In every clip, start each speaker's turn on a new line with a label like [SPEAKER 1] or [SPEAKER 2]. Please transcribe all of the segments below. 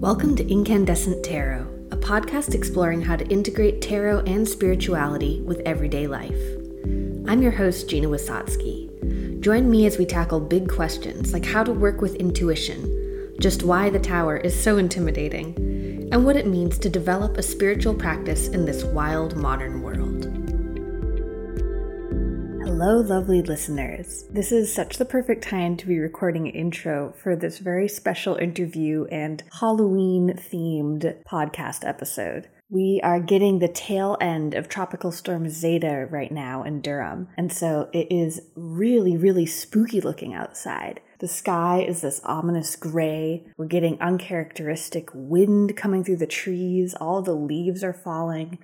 [SPEAKER 1] Welcome to Incandescent Tarot, a podcast exploring how to integrate tarot and spirituality with everyday life. I'm your host, Gina Wasotsky. Join me as we tackle big questions like how to work with intuition, just why the tower is so intimidating, and what it means to develop a spiritual practice in this wild modern Hello, lovely listeners. This is such the perfect time to be recording an intro for this very special interview and Halloween themed podcast episode. We are getting the tail end of Tropical Storm Zeta right now in Durham, and so it is really, really spooky looking outside. The sky is this ominous gray. We're getting uncharacteristic wind coming through the trees. All the leaves are falling.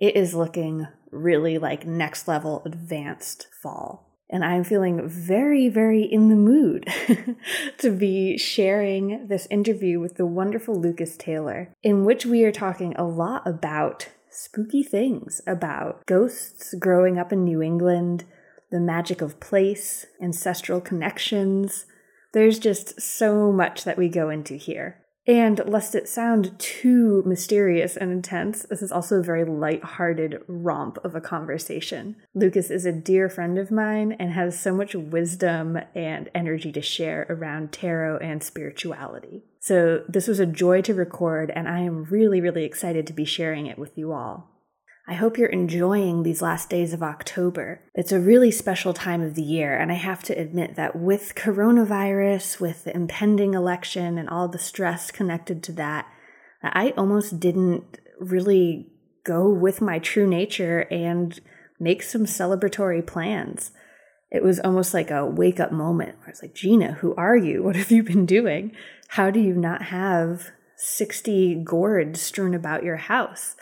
[SPEAKER 1] It is looking really like next level advanced fall. And I'm feeling very, very in the mood to be sharing this interview with the wonderful Lucas Taylor, in which we are talking a lot about spooky things, about ghosts growing up in New England, the magic of place, ancestral connections. There's just so much that we go into here. And lest it sound too mysterious and intense, this is also a very light-hearted romp of a conversation. Lucas is a dear friend of mine and has so much wisdom and energy to share around tarot and spirituality. So this was a joy to record, and I am really, really excited to be sharing it with you all. I hope you're enjoying these last days of October. It's a really special time of the year, and I have to admit that with coronavirus, with the impending election, and all the stress connected to that, I almost didn't really go with my true nature and make some celebratory plans. It was almost like a wake up moment where was like, Gina, who are you? What have you been doing? How do you not have 60 gourds strewn about your house?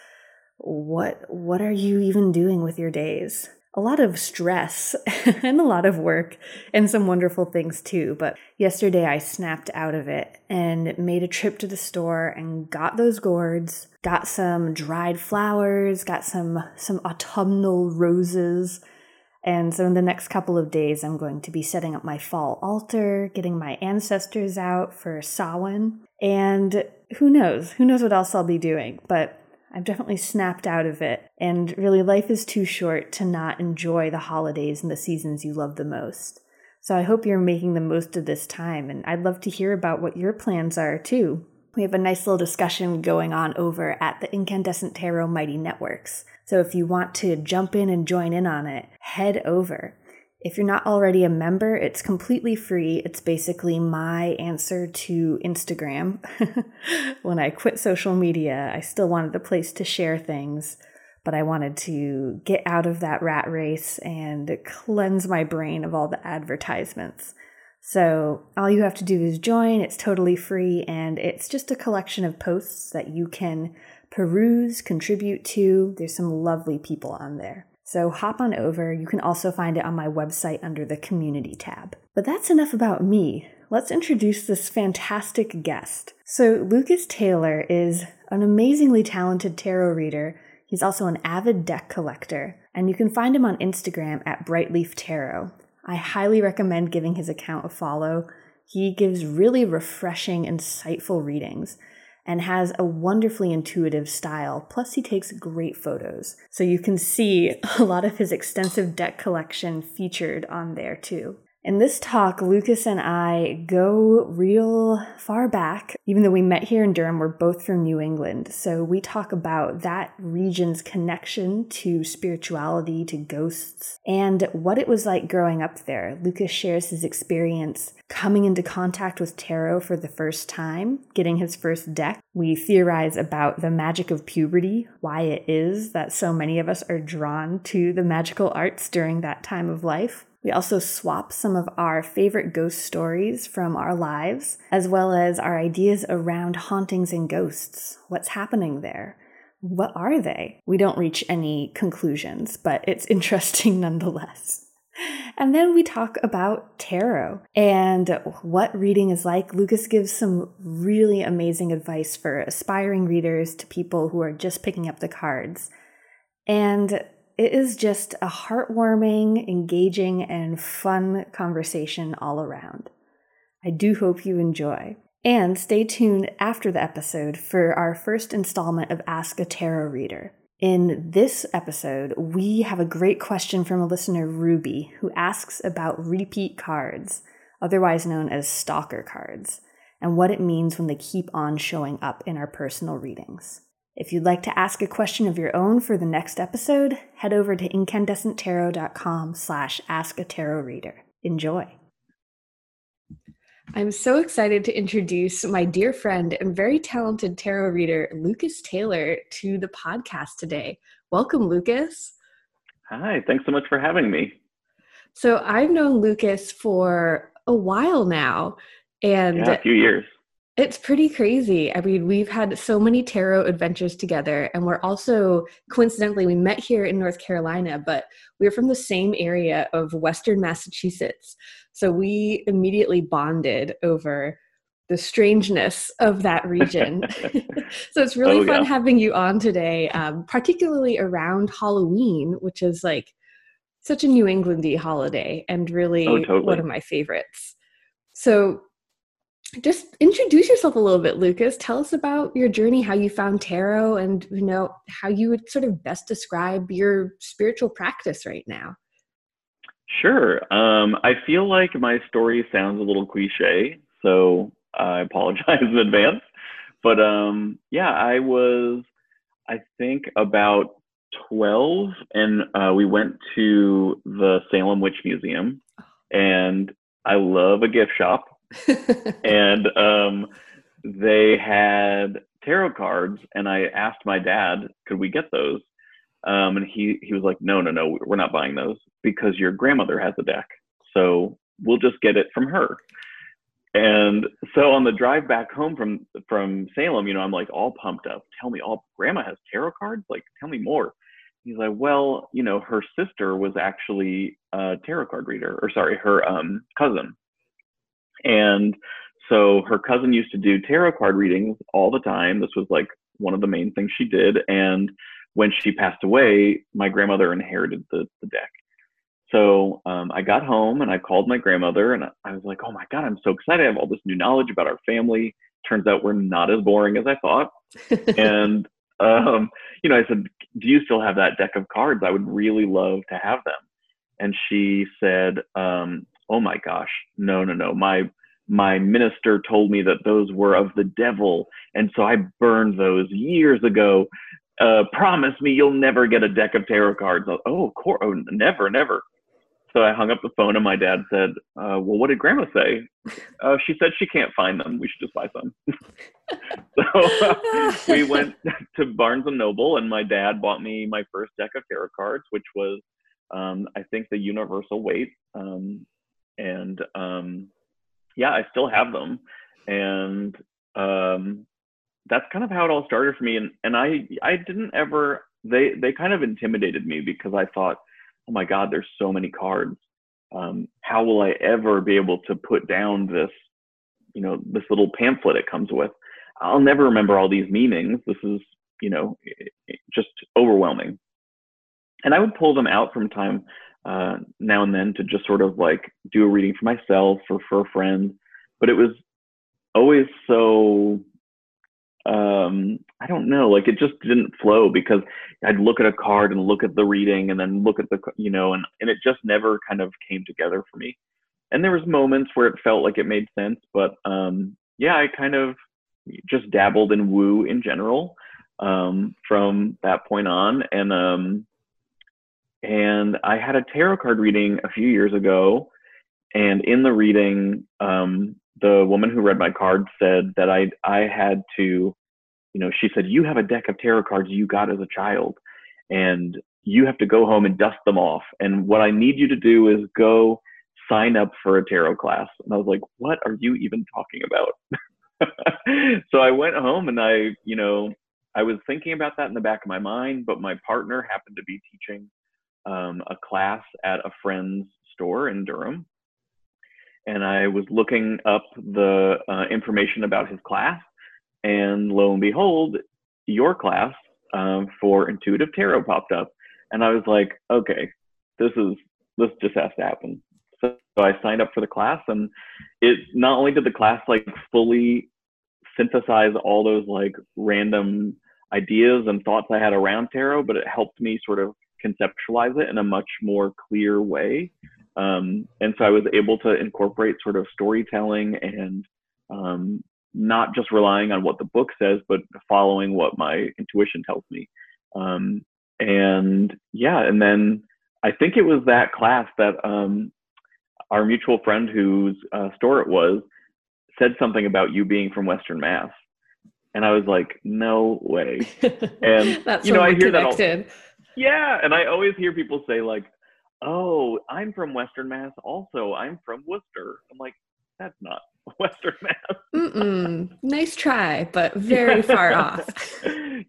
[SPEAKER 1] What what are you even doing with your days? A lot of stress and a lot of work and some wonderful things too, but yesterday I snapped out of it and made a trip to the store and got those gourds, got some dried flowers, got some some autumnal roses. And so, in the next couple of days, I'm going to be setting up my fall altar, getting my ancestors out for Samhain, and who knows? Who knows what else I'll be doing? But I've definitely snapped out of it. And really, life is too short to not enjoy the holidays and the seasons you love the most. So I hope you're making the most of this time, and I'd love to hear about what your plans are too. We have a nice little discussion going on over at the Incandescent Tarot Mighty Networks. So if you want to jump in and join in on it, head over. If you're not already a member, it's completely free. It's basically my answer to Instagram. when I quit social media, I still wanted a place to share things, but I wanted to get out of that rat race and cleanse my brain of all the advertisements. So, all you have to do is join. It's totally free, and it's just a collection of posts that you can peruse, contribute to. There's some lovely people on there. So hop on over. You can also find it on my website under the community tab. But that's enough about me. Let's introduce this fantastic guest. So, Lucas Taylor is an amazingly talented tarot reader. He's also an avid deck collector, and you can find him on Instagram at Brightleaf Tarot. I highly recommend giving his account a follow. He gives really refreshing, insightful readings and has a wonderfully intuitive style. Plus, he takes great photos. So you can see a lot of his extensive deck collection featured on there too. In this talk, Lucas and I go real far back. Even though we met here in Durham, we're both from New England. So we talk about that region's connection to spirituality, to ghosts, and what it was like growing up there. Lucas shares his experience coming into contact with tarot for the first time, getting his first deck. We theorize about the magic of puberty, why it is that so many of us are drawn to the magical arts during that time of life. We also swap some of our favorite ghost stories from our lives, as well as our ideas around hauntings and ghosts. What's happening there? What are they? We don't reach any conclusions, but it's interesting nonetheless. And then we talk about tarot and what reading is like. Lucas gives some really amazing advice for aspiring readers to people who are just picking up the cards. And it is just a heartwarming, engaging, and fun conversation all around. I do hope you enjoy. And stay tuned after the episode for our first installment of Ask a Tarot Reader. In this episode, we have a great question from a listener, Ruby, who asks about repeat cards, otherwise known as stalker cards, and what it means when they keep on showing up in our personal readings. If you'd like to ask a question of your own for the next episode, head over to incandescenttarot.com slash ask a tarot reader. Enjoy. I'm so excited to introduce my dear friend and very talented tarot reader, Lucas Taylor, to the podcast today. Welcome, Lucas.
[SPEAKER 2] Hi, thanks so much for having me.
[SPEAKER 1] So, I've known Lucas for a while now, and
[SPEAKER 2] yeah, a few years.
[SPEAKER 1] It's pretty crazy. I mean, we've had so many tarot adventures together, and we're also coincidentally we met here in North Carolina, but we're from the same area of Western Massachusetts. So we immediately bonded over the strangeness of that region. so it's really oh, fun yeah. having you on today, um, particularly around Halloween, which is like such a New Englandy holiday and really
[SPEAKER 2] oh, totally.
[SPEAKER 1] one of my favorites. So just introduce yourself a little bit lucas. Tell us about your journey how you found tarot and you know how you would sort of best describe your spiritual practice right now.
[SPEAKER 2] Sure. Um, i feel like my story sounds a little cliche so i apologize in advance. But um, yeah i was i think about 12 and uh, we went to the salem witch museum and i love a gift shop and um, they had tarot cards, and I asked my dad, "Could we get those?" Um, and he he was like, "No, no, no, we're not buying those because your grandmother has a deck, so we'll just get it from her." And so on the drive back home from from Salem, you know, I'm like all pumped up. Tell me, all grandma has tarot cards? Like, tell me more. He's like, well, you know, her sister was actually a tarot card reader, or sorry, her um, cousin and so her cousin used to do tarot card readings all the time. This was like one of the main things she did. And when she passed away, my grandmother inherited the, the deck. So um, I got home and I called my grandmother and I was like, oh my God, I'm so excited. I have all this new knowledge about our family. Turns out we're not as boring as I thought. and, um, you know, I said, do you still have that deck of cards? I would really love to have them. And she said, um, oh my gosh, no, no, no. My my minister told me that those were of the devil, and so I burned those years ago. Uh, promise me you'll never get a deck of tarot cards. oh, cor- oh, never, never. So I hung up the phone, and my dad said, uh, "Well, what did Grandma say?" Uh, she said she can't find them. We should just buy some. so uh, we went to Barnes and Noble, and my dad bought me my first deck of tarot cards, which was, um, I think, the Universal Waite. Um, and um, yeah, I still have them, and um, that's kind of how it all started for me. And and I I didn't ever they they kind of intimidated me because I thought, oh my God, there's so many cards. Um, how will I ever be able to put down this, you know, this little pamphlet it comes with? I'll never remember all these meanings. This is, you know, just overwhelming. And I would pull them out from time uh, now and then to just sort of like do a reading for myself or for a friend. But it was always so um, I don't know, like it just didn't flow because I'd look at a card and look at the reading and then look at the you know and and it just never kind of came together for me. And there was moments where it felt like it made sense, but um, yeah, I kind of just dabbled in woo in general um, from that point on, and um, and I had a tarot card reading a few years ago, and in the reading, um, the woman who read my card said that I I had to, you know, she said you have a deck of tarot cards you got as a child, and you have to go home and dust them off. And what I need you to do is go sign up for a tarot class. And I was like, what are you even talking about? so I went home and I, you know, I was thinking about that in the back of my mind, but my partner happened to be teaching um, a class at a friend's store in Durham. And I was looking up the uh, information about his class, and lo and behold, your class um, for intuitive tarot popped up, and I was like, okay, this is this just has to happen. So, so I signed up for the class, and it not only did the class like fully synthesize all those like random ideas and thoughts I had around tarot, but it helped me sort of conceptualize it in a much more clear way. Um, and so I was able to incorporate sort of storytelling and um, not just relying on what the book says, but following what my intuition tells me. Um, and yeah, and then I think it was that class that um, our mutual friend whose uh, store it was said something about you being from Western Mass. And I was like, no way. And
[SPEAKER 1] That's
[SPEAKER 2] you know, I hear
[SPEAKER 1] connected.
[SPEAKER 2] that all, yeah, and I always hear people say like, "Oh, I'm from Western Mass. Also, I'm from Worcester." I'm like, that's not Western Mass.
[SPEAKER 1] Mm-mm. Nice try, but very far off.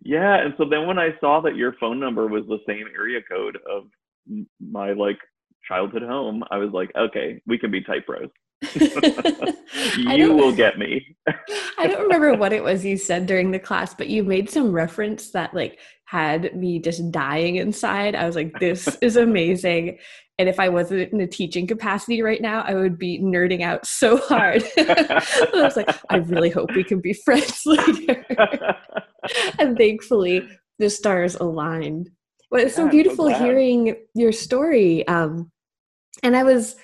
[SPEAKER 2] yeah, and so then when I saw that your phone number was the same area code of my like childhood home, I was like, okay, we can be type bros. You will get me.
[SPEAKER 1] I don't remember what it was you said during the class, but you made some reference that like had me just dying inside. I was like, this is amazing. And if I wasn't in a teaching capacity right now, I would be nerding out so hard. I was like, I really hope we can be friends later. and thankfully, the stars aligned. Well, it's
[SPEAKER 2] Yeah,
[SPEAKER 1] so
[SPEAKER 2] so
[SPEAKER 1] beautiful hearing your story. Um, and I was,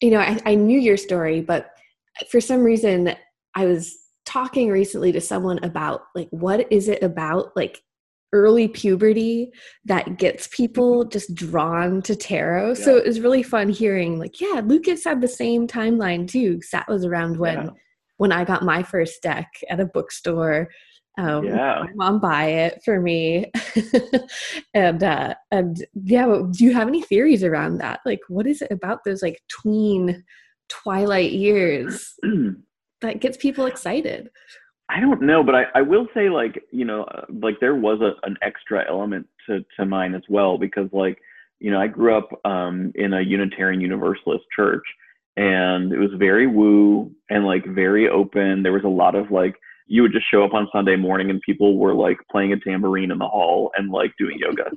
[SPEAKER 1] you know, I, I knew your story, but for some reason, I was talking recently to someone about like, what is it about like early puberty that gets people mm-hmm. just drawn to tarot? So it was really fun hearing, like, yeah, Lucas had the same timeline too. 'cause that was around when
[SPEAKER 2] Yeah.
[SPEAKER 1] when I got my first deck at a bookstore. Um,
[SPEAKER 2] Yeah.
[SPEAKER 1] My mom buy it for me, and uh, and yeah. but Do you have any theories around that? Like, what is it about those like tween twilight years that gets people excited?
[SPEAKER 2] I don't know, but I, I will say like you know uh, like there was a, an extra element to to mine as well because like you know I grew up um, in a Unitarian Universalist church and it was very woo and like very open. There was a lot of like you would just show up on Sunday morning and people were like playing a tambourine in the hall and like doing yoga.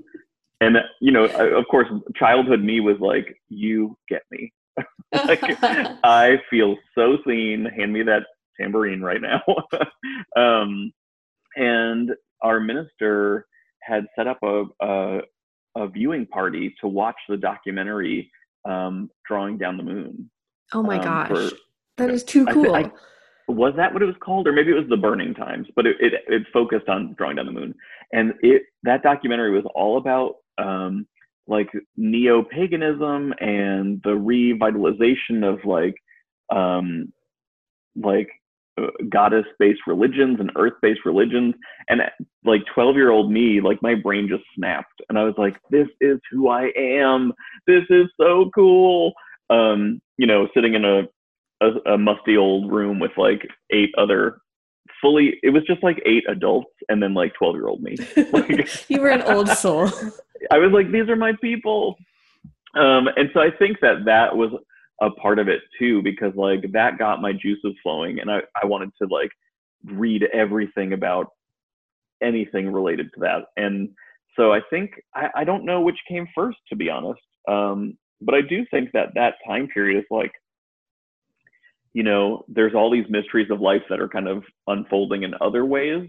[SPEAKER 2] And you know, I- of course, childhood me was like, "You get me. like, I feel so seen. Hand me that tambourine right now. um, and our minister had set up a, a, a viewing party to watch the documentary um, Drawing Down the Moon.
[SPEAKER 1] oh my
[SPEAKER 2] um,
[SPEAKER 1] gosh,
[SPEAKER 2] for-
[SPEAKER 1] that is too
[SPEAKER 2] I thi-
[SPEAKER 1] cool.
[SPEAKER 2] I- Was that what it was called? Or maybe it was The Burning Times, but it, it, it focused on Drawing Down the Moon. And it that documentary was all about um, like neo paganism and the revitalization of like um, like uh, goddess based religions and earth based religions and like 12 year old me like my brain just snapped and i was like this is who i am this is so cool um you know sitting in a a, a musty old room with like eight other fully it was just like eight adults and then like 12 year old me like
[SPEAKER 1] you were an old soul.
[SPEAKER 2] I was like, these are my people. Um, and so I think that that was a part of it too, because like that got my juices flowing, and I, I wanted to like read everything about anything related to that. And so I think I, I don't know which came first, to be honest. Um, but I do think that that time period is like, you know, there's all these mysteries of life that are kind of unfolding in other ways.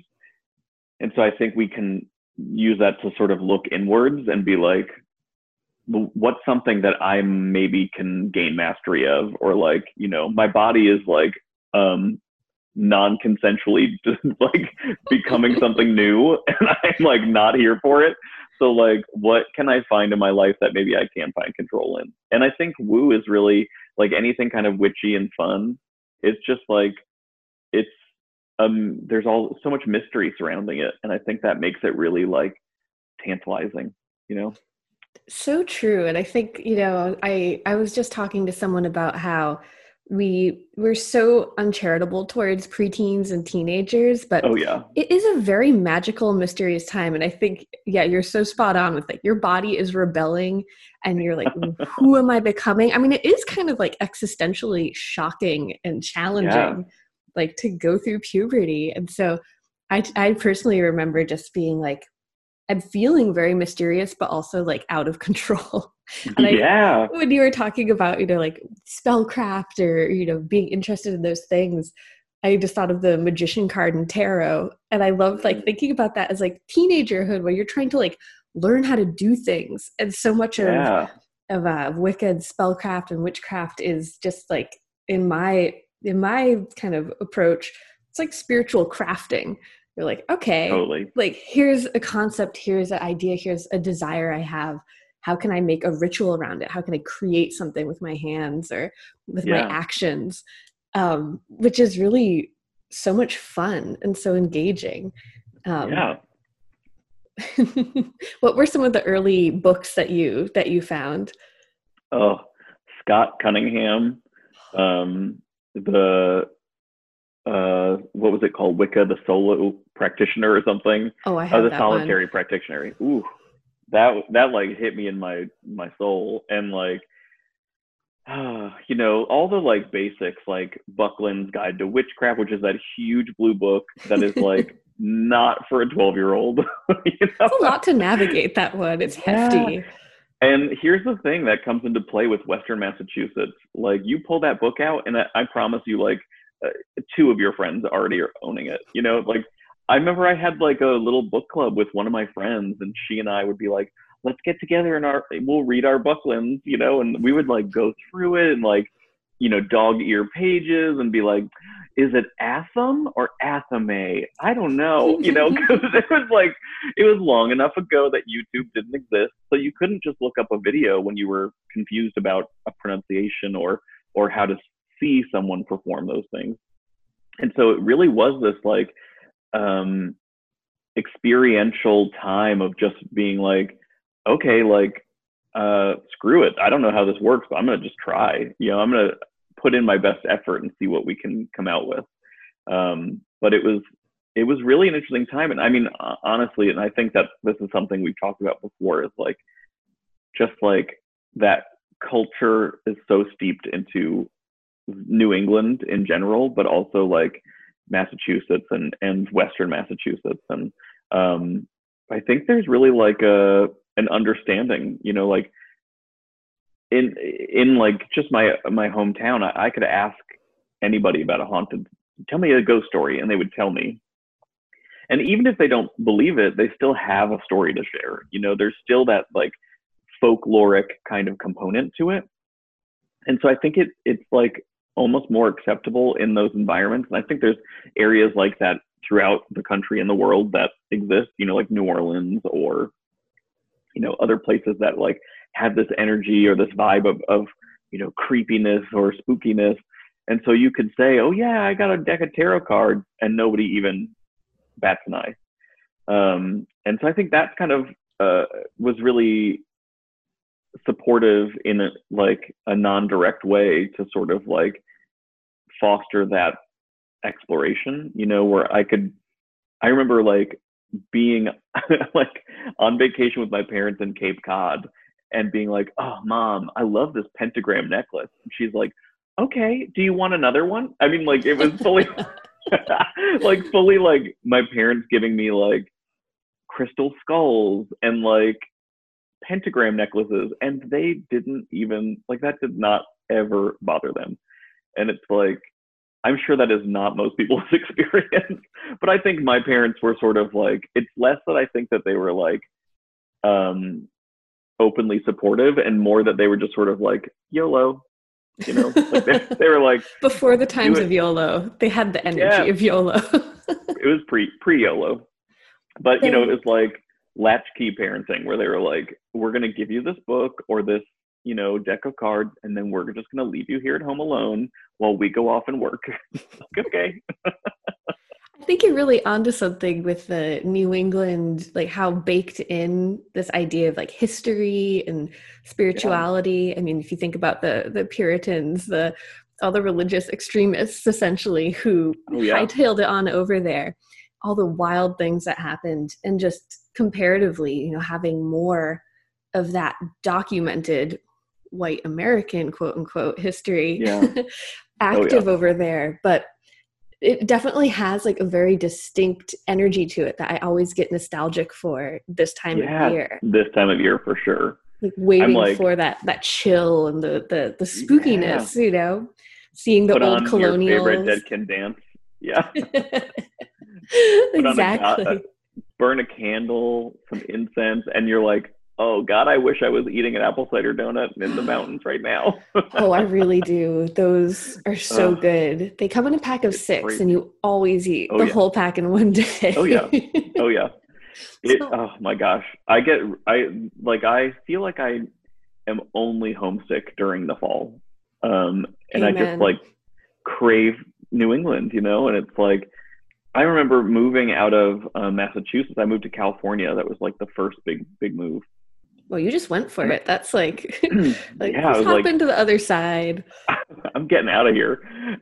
[SPEAKER 2] And so I think we can use that to sort of look inwards and be like, what's something that I maybe can gain mastery of, or like, you know, my body is like um, non-consensually just like becoming something new, and I'm like not here for it. So like, what can I find in my life that maybe I can find control in? And I think woo is really like anything kind of witchy and fun. It's just like it's um there's all so much mystery surrounding it and i think that makes it really like tantalizing you know
[SPEAKER 1] so true and i think you know i i was just talking to someone about how we we're so uncharitable towards preteens and teenagers but
[SPEAKER 2] oh yeah.
[SPEAKER 1] it is a very magical mysterious time and i think yeah you're so spot on with like your body is rebelling and you're like who am i becoming? I mean it is kind of like existentially shocking and challenging
[SPEAKER 2] Yeah.
[SPEAKER 1] like to go through puberty and so i i personally remember just being like I'm feeling very mysterious, but also like out of control. and
[SPEAKER 2] yeah.
[SPEAKER 1] I, when you were talking about, you know, like spellcraft or, you know, being interested in those things, I just thought of the magician card in tarot. And I love like thinking about that as like teenagerhood where you're trying to like learn how to do things. And so much
[SPEAKER 2] Yeah.
[SPEAKER 1] of, of uh, Wicca spellcraft and witchcraft is just like in my, in my kind of approach, it's like spiritual crafting. You're like, okay,
[SPEAKER 2] Totally.
[SPEAKER 1] like here's a concept here's an idea here's a desire i have. How can i make a ritual around it? How can i create something with my hands or with my actions? Um, which is really so much fun and so engaging. Um,
[SPEAKER 2] yeah.
[SPEAKER 1] what were some of the early books that you that you found?
[SPEAKER 2] Oh, Scott Cunningham, um, the uh, what was it called? Wicca, the solo practitioner or something.
[SPEAKER 1] oh i have
[SPEAKER 2] the
[SPEAKER 1] that
[SPEAKER 2] solitary practitioner. Ooh, that that like hit me in my my soul, and like, uh, you know, all the like basics, like Buckland's Guide to Witchcraft, which is that huge blue book that is like not for a twelve year old. you know?
[SPEAKER 1] it's a lot to navigate that one it's
[SPEAKER 2] Yeah.
[SPEAKER 1] hefty
[SPEAKER 2] And here's the thing that comes into play with Western Massachusetts. Like you pull that book out, and I, I promise you, like uh, two of your friends already are owning it. You know, like I remember I had like a little book club with one of my friends, and she and I would be like, "Let's get together and our we'll read our Bucklands," you know, and we would like go through it and like, you know, dog ear pages and be like, "Is it Atham or Athame? I don't know," you know, because it was like it was long enough ago that YouTube didn't exist, so you couldn't just look up a video when you were confused about a pronunciation or or how to see someone perform those things. And so it really was this like um experiential time of just being like, okay, like uh screw it. I don't know how this works, but I'm gonna just try. You know, I'm gonna put in my best effort and see what we can come out with. Um, but it was it was really an interesting time, and I mean honestly, and I think that this is something we've talked about before is like just like that culture is so steeped into New England in general, but also like Massachusetts and and Western Massachusetts, and um, I think there's really like a an understanding, you know, like in in like just my my hometown, I, I could ask anybody about a haunted, tell me a ghost story, and they would tell me. And even if they don't believe it, they still have a story to share. You know, there's still that like folkloric kind of component to it. And so I think it it's like almost more acceptable in those environments. And I think there's areas like that throughout the country and the world that exist, you know, like New Orleans or, you know, other places that like have this energy or this vibe of, of you know, creepiness or spookiness. And so you could say, oh, yeah, I got a deck of tarot cards, and nobody even bats an eye. Um, and so I think that kind of uh, was really supportive in a, like a non-direct way to sort of like foster that exploration you know where i could i remember like being like on vacation with my parents in cape cod and being like oh mom i love this pentagram necklace. And she's like okay do you want another one? I mean like it was fully like fully like my parents giving me like crystal skulls and like pentagram necklaces and they didn't even like that did not ever bother them and it's like i'm sure that is not most people's experience but i think my parents were sort of like it's less that i think that they were like um openly supportive and more that they were just sort of like yolo you know like they, they were like
[SPEAKER 1] before the times of yolo they had the energy
[SPEAKER 2] Yeah.
[SPEAKER 1] of yolo.
[SPEAKER 2] It was pre pre YOLO, but you know it was like latchkey parenting where they were like, we're gonna give you this book or this you know deck of cards, and then we're just gonna leave you here at home alone while we go off and work. okay,
[SPEAKER 1] I think you're really onto something with the New England, like how baked in this idea of like history and spirituality. I mean, if you think about the the Puritans, the all the religious extremists essentially who
[SPEAKER 2] Oh, yeah.
[SPEAKER 1] hightailed it on over there, all the wild things that happened, and just comparatively, you know, having more of that documented white American quote unquote history oh,
[SPEAKER 2] Yeah.
[SPEAKER 1] active over there. But it definitely has like a very distinct energy to it that I always get nostalgic for this time
[SPEAKER 2] yeah,
[SPEAKER 1] of year.
[SPEAKER 2] This time of year for sure.
[SPEAKER 1] Like waiting like, for that that chill and the the the spookiness, yeah. you know, seeing the
[SPEAKER 2] Put
[SPEAKER 1] old colonial
[SPEAKER 2] favorite Dead Can Dance. Yeah.
[SPEAKER 1] exactly.
[SPEAKER 2] A, burn a candle, some incense, and you're like, oh God, I wish I was eating an apple cider donut in the mountains right now.
[SPEAKER 1] oh, I really do. Those are so uh, good. They come in a pack of six, crazy. and you always eat oh, the yeah. whole pack in one day.
[SPEAKER 2] oh yeah, oh yeah. It, so, oh my gosh, I get I like I feel like I am only homesick during the fall, um, and amen. I just like crave New England, you know, and it's like I remember moving out of uh, Massachusetts. I moved to California. That was like the first big big move.
[SPEAKER 1] Well, you just went for it. That's like, like yeah, hop like, into the other side.
[SPEAKER 2] I'm getting out of here,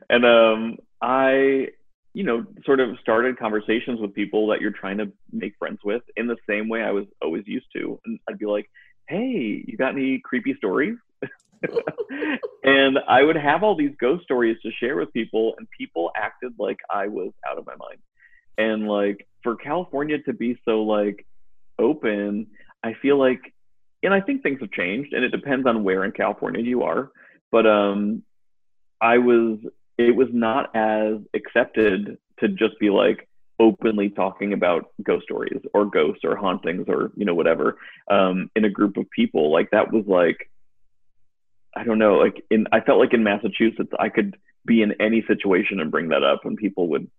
[SPEAKER 2] and um, I, you know, sort of started conversations with people that you're trying to make friends with in the same way I was always used to, and I'd be like, "Hey, you got any creepy stories?" and I would have all these ghost stories to share with people, and people acted like I was out of my mind. And like for California to be so like open, I feel like, and I think things have changed, and it depends on where in California you are. But um, I was, it was not as accepted to just be like openly talking about ghost stories or ghosts or hauntings or you know whatever um, in a group of people. Like that was like I don't know, like in I felt like in Massachusetts I could be in any situation and bring that up and people would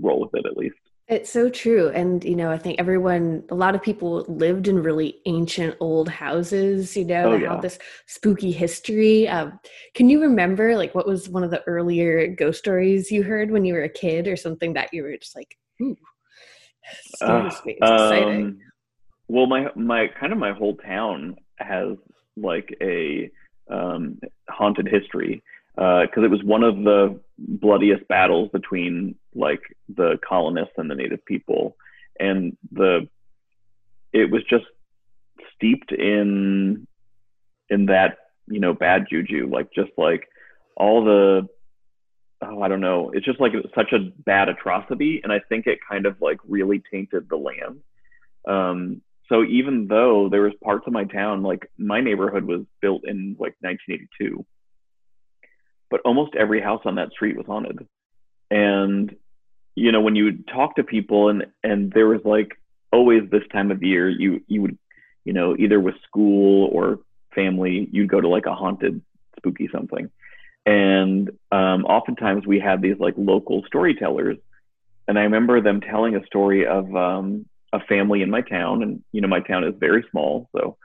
[SPEAKER 2] roll with it at least.
[SPEAKER 1] It's so true. And, you know, I think everyone, a lot of people lived in really ancient old houses, you know, oh, that yeah. have this spooky history. Um, can you remember, like, what was one of the earlier ghost stories you heard when you were a kid or something that you were just like, ooh,
[SPEAKER 2] uh, exciting. Um, well, my, my, kind of my whole town has like a, um, haunted history because uh, it was one of the bloodiest battles between like the colonists and the native people, and the it was just steeped in in that you know bad juju, like just like all the oh I don't know, it's just like such a bad atrocity, and I think it kind of like really tainted the land. Um, so even though there was parts of my town, like my neighborhood was built in like 1982, but almost every house on that street was haunted. And you know, when you would talk to people and and there was like always this time of year, you you would, you know, either with school or family, you'd go to like a haunted spooky something. And um, oftentimes we had these like local storytellers. And I remember them telling a story of um, a family in my town, and you know my town is very small, so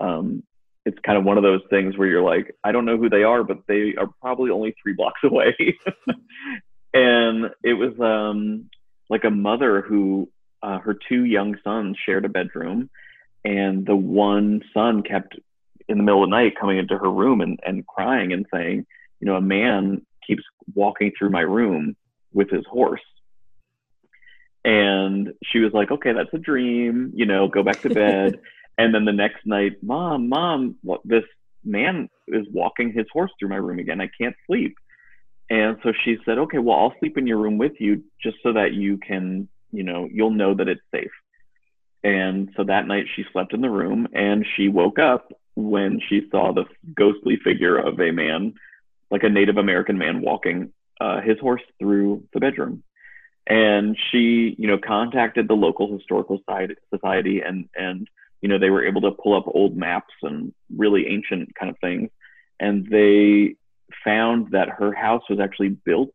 [SPEAKER 2] um, it's kind of one of those things where you're like, I don't know who they are, but they are probably only three blocks away. and it was um, like a mother who uh, her two young sons shared a bedroom, and the one son kept in the middle of the night coming into her room and, and crying and saying, you know, a man keeps walking through my room with his horse and she was like, okay, that's a dream, you know, go back to bed. and then the next night, mom, mom, what, this man is walking his horse through my room again. I can't sleep. And so she said, okay, well, I'll sleep in your room with you just so that you can, you know, you'll know that it's safe. And so that night she slept in the room and she woke up when she saw the ghostly figure of a man, like a Native American man walking uh, his horse through the bedroom and she you know contacted the local historical society and and you know they were able to pull up old maps and really ancient kind of things. And they found that her house was actually built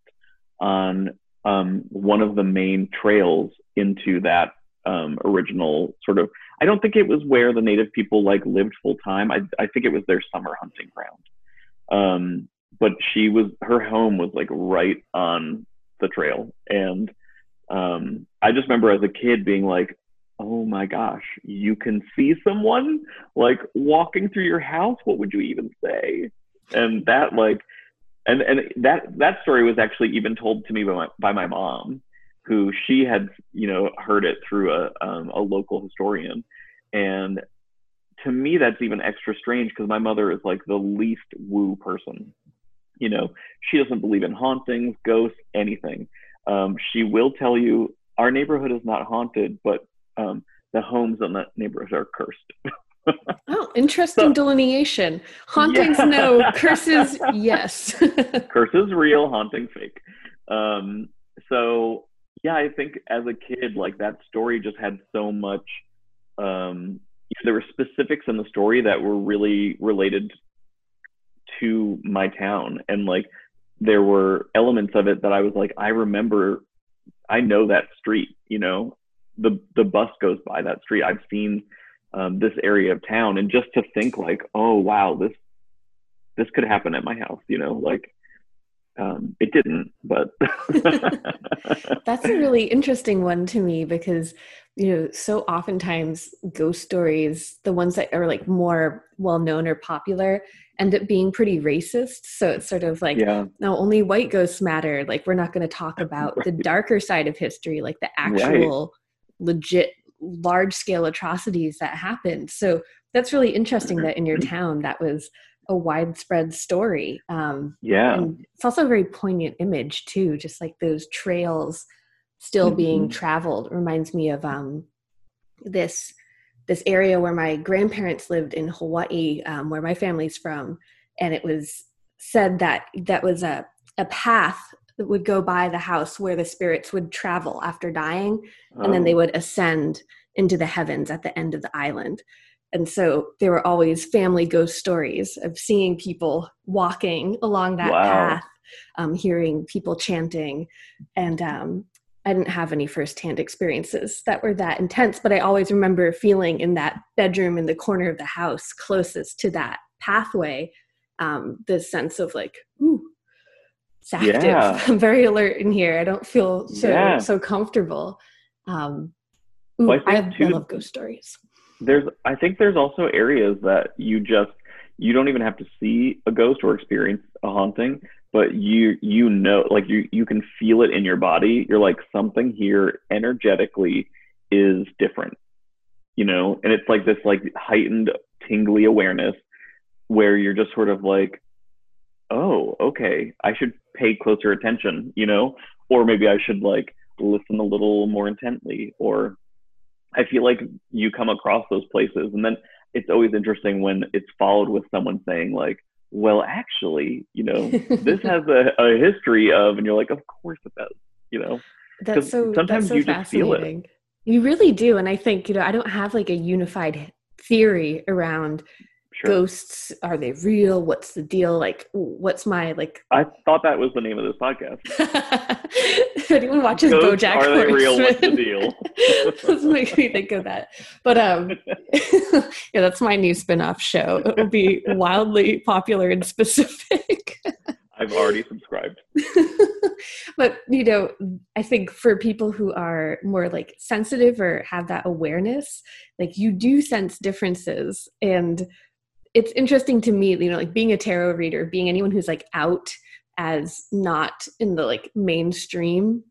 [SPEAKER 2] on um, one of the main trails into that um, original sort of i don't think it was where the native people like lived full time. I, I think it was their summer hunting ground. Um, but she was her home was like right on the trail. And um, I just remember as a kid being like, oh my gosh, you can see someone like walking through your house. What would you even say? And that like, and and that that story was actually even told to me by my by my mom, who she had you know heard it through a um, a local historian, and to me that's even extra strange because my mother is like the least woo person You know, she doesn't believe in hauntings, ghosts, anything. Um, she will tell you our neighborhood is not haunted, but um, the homes in that neighborhood are cursed.
[SPEAKER 1] oh, interesting so, delineation. Hauntings, yeah. no. Curses, yes.
[SPEAKER 2] Curses real, haunting fake. Um, so yeah, I think as a kid, like that story just had so much. Um, there were specifics in the story that were really related to my town, and like there were elements of it that I was like, I remember, I know that street. You know, the the bus goes by that street. I've seen um, this area of town, and just to think like, oh wow, this this could happen at my house. You know, like um, it didn't, but
[SPEAKER 1] that's a really interesting one to me because you know so oftentimes ghost stories, the ones that are like more well known or popular, end up being pretty racist. So it's sort of like, yeah. no, only white ghosts matter. Like we're not going to talk about right. the darker side of history, like the actual right. Legit large scale atrocities that happened. So that's really interesting that in your town that was a widespread story. Um,
[SPEAKER 2] yeah.
[SPEAKER 1] And it's also a very poignant image too, just like those trails still mm-hmm. being traveled reminds me of um, this this area where my grandparents lived in Hawaii, um, where my family's from, and it was said that that was a a path that would go by the house where the spirits would travel after dying, oh. and then they oh. would ascend into the heavens at the end of the island. And so there were always family ghost stories of seeing people walking along that wow. path, um, hearing people chanting. And um, I didn't have any firsthand experiences that were that intense, but I always remember feeling in that bedroom in the corner of the house closest to that pathway um, this sense of like, ooh, it's active. Yeah. I'm very alert in here. I don't feel so yeah. so comfortable. Um, ooh, well, I, I, love ghost stories
[SPEAKER 2] there's I think there's also areas that you just you don't even have to see a ghost or experience a haunting, but you you know like you you can feel it in your body. You're like something here energetically is different. You know, and it's like this like heightened tingly awareness where you're just sort of like oh, okay, I should pay closer attention, you know, or maybe I should like listen a little more intently or I feel like you come across those places, and then it's always interesting when it's followed with someone saying like, "Well, actually, you know, this has a, a history of," and you're like, "Of course it does," you know.
[SPEAKER 1] That's so. Sometimes that's so you just feel it. You really do, and I think you know I don't have like a unified theory around Sure. Ghosts, are they real? What's the deal? Like, what's my like?
[SPEAKER 2] I thought that was the name of this podcast.
[SPEAKER 1] if anyone watches Ghosts, BoJack,
[SPEAKER 2] are they real? What's the deal?
[SPEAKER 1] Doesn't make me think of that. But um, yeah, that's my new spin-off show. It will be wildly popular and specific.
[SPEAKER 2] I've already subscribed.
[SPEAKER 1] but you know, I think for people who are more like sensitive or have that awareness, like you do sense differences and it's interesting to me, you know, like being a tarot reader, being anyone who's like out as not in the like mainstream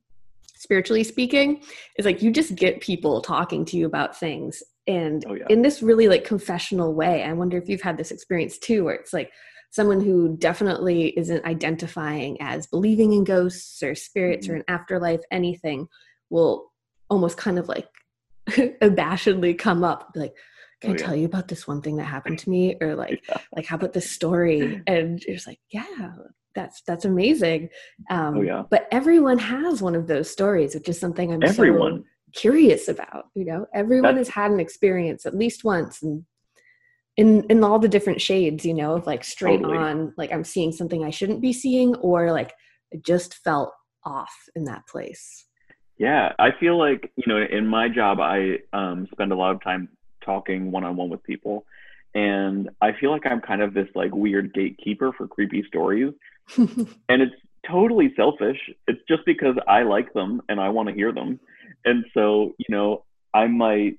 [SPEAKER 1] spiritually speaking is like you just get people talking to you about things and oh, yeah. in this really like confessional way i wonder if you've had this experience too where it's like someone who definitely isn't identifying as believing in ghosts or spirits mm-hmm. or an afterlife anything will almost kind of like abashedly come up like can oh, I tell you about this one thing that happened to me? Or like, yeah. like how about this story? And you're just like, yeah, that's that's amazing. Um, oh, yeah. But everyone has one of those stories, which is something I'm everyone. so curious about. You know, everyone that's, has had an experience at least once, and in in all the different shades. You know, of like straight totally. on, like I'm seeing something I shouldn't be seeing, or like I just felt off in that place.
[SPEAKER 2] Yeah, I feel like you know, in my job, I um, spend a lot of time talking one on one with people. And I feel like I'm kind of this like weird gatekeeper for creepy stories. and it's totally selfish. It's just because I like them and I want to hear them. And so, you know, I might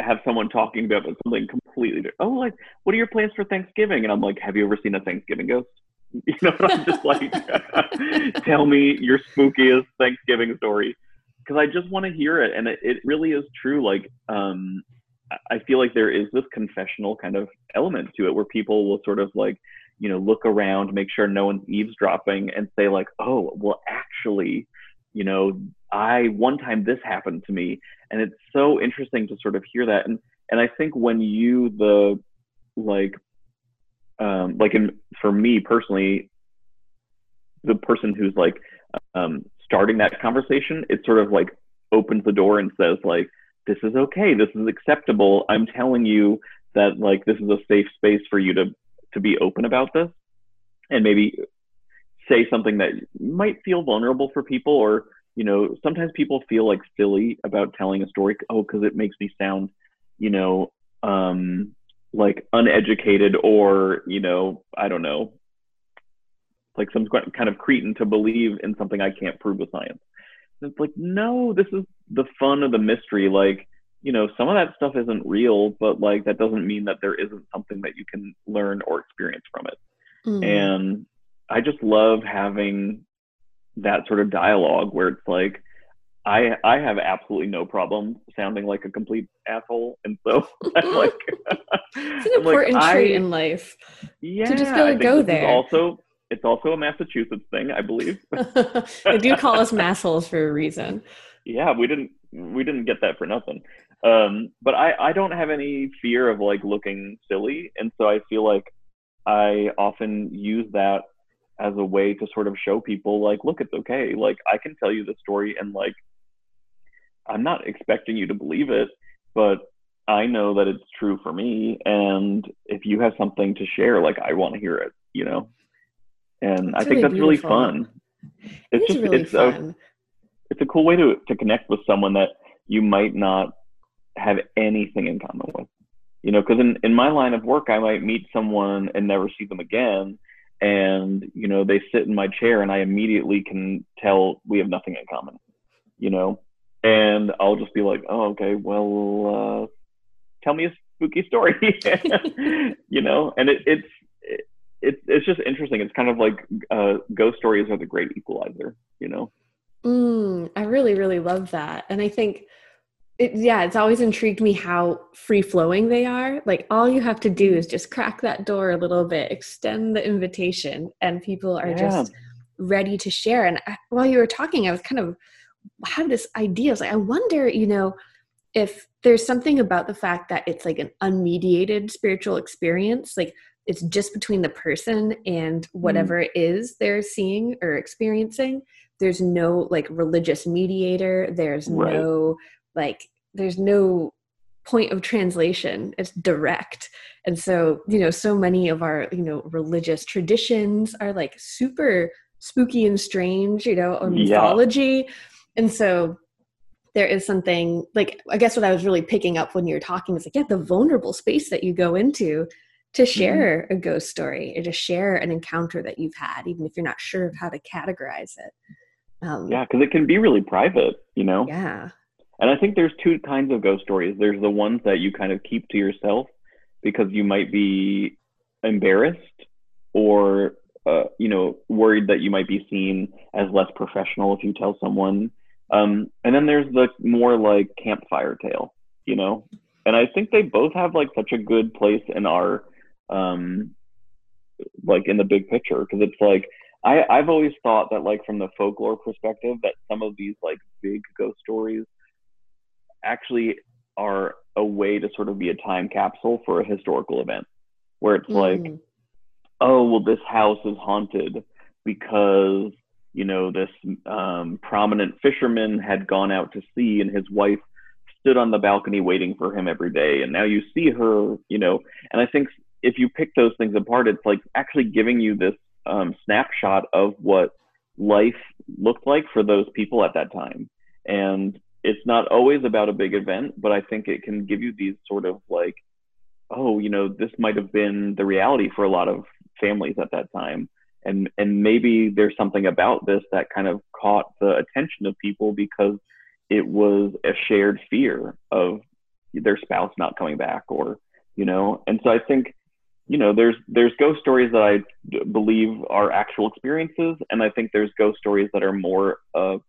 [SPEAKER 2] have someone talking about something completely different. Oh, like, what are your plans for Thanksgiving? And I'm like, have you ever seen a Thanksgiving ghost? You know, I'm just like, tell me your spookiest Thanksgiving story because I just want to hear it, and it, it really is true. Like, um, I feel like there is this confessional kind of element to it where people will sort of like you know look around make sure no one's eavesdropping and say like oh well actually you know i one time this happened to me and it's so interesting to sort of hear that and and i think when you the like um like in for me personally the person who's like um starting that conversation it sort of like opens the door and says like this is okay. This is acceptable. I'm telling you that like this is a safe space for you to to be open about this and maybe say something that might feel vulnerable for people or you know sometimes people feel like silly about telling a story. Oh because it makes me sound you know um like uneducated or you know i don't know like some kind of cretin to believe in something i can't prove with science and it's like no this is the fun of the mystery like you know, some of that stuff isn't real, but like that doesn't mean that there isn't something that you can learn or experience from it. Mm. And I just love having that sort of dialogue where it's like, I I have absolutely no problem sounding like a complete asshole, and so I'm like,
[SPEAKER 1] it's an important like, trait I, in life.
[SPEAKER 2] Yeah,
[SPEAKER 1] to just go, go there.
[SPEAKER 2] Also, it's also a Massachusetts thing, I believe.
[SPEAKER 1] they do call us massholes for a reason.
[SPEAKER 2] Yeah, we didn't we didn't get that for nothing. Um, but I, I don't have any fear of like looking silly. And so I feel like I often use that as a way to sort of show people like, look, it's okay. Like I can tell you the story and like, I'm not expecting you to believe it, but I know that it's true for me. And if you have something to share, like I want to hear it, you know? And I think really that's beautiful. really fun.
[SPEAKER 1] It's it just, really it's fun.
[SPEAKER 2] A, it's a cool way to, to connect with someone that you might not have anything in common with. You know, because in, in my line of work, I might meet someone and never see them again. And, you know, they sit in my chair and I immediately can tell we have nothing in common, you know? And I'll just be like, oh, okay, well, uh, tell me a spooky story, you know? And it, it's, it, it's just interesting. It's kind of like uh, ghost stories are the great equalizer, you know?
[SPEAKER 1] Mm, I really, really love that. And I think it, yeah, it's always intrigued me how free flowing they are. Like all you have to do is just crack that door a little bit, extend the invitation, and people are yeah. just ready to share. And I, while you were talking, I was kind of had this idea. I was like, I wonder, you know, if there's something about the fact that it's like an unmediated spiritual experience, like it's just between the person and mm. whatever mm. it is they're seeing or experiencing. There's no like religious mediator. There's right. no like there's no point of translation it's direct and so you know so many of our you know religious traditions are like super spooky and strange you know or mythology yeah. and so there is something like i guess what i was really picking up when you were talking is like yeah the vulnerable space that you go into to mm-hmm. share mm-hmm. a ghost story or to share an encounter that you've had even if you're not sure of how to categorize it
[SPEAKER 2] um, yeah because it can be really private you know
[SPEAKER 1] yeah
[SPEAKER 2] and I think there's two kinds of ghost stories. There's the ones that you kind of keep to yourself because you might be embarrassed or uh, you know worried that you might be seen as less professional if you tell someone. Um, and then there's the more like campfire tale, you know. And I think they both have like such a good place in our um, like in the big picture. Because it's like I, I've always thought that like from the folklore perspective that some of these like big ghost stories actually are a way to sort of be a time capsule for a historical event. Where it's mm. like oh well this house is haunted because you know this um, prominent fisherman had gone out to sea and his wife stood on the balcony waiting for him every day. And now you see her you know. And i think if you pick those things apart it's like actually giving you this um, snapshot of what life looked like for those people at that time and it's not always about a big event, but I think it can give you these sort of like, oh, you know, this might have been the reality for a lot of families at that time. And, and maybe there's something about this that kind of caught the attention of people because it was a shared fear of their spouse not coming back or you know and so i think you know there's there's ghost stories that i believe are actual experiences and i think there's ghost stories that are more of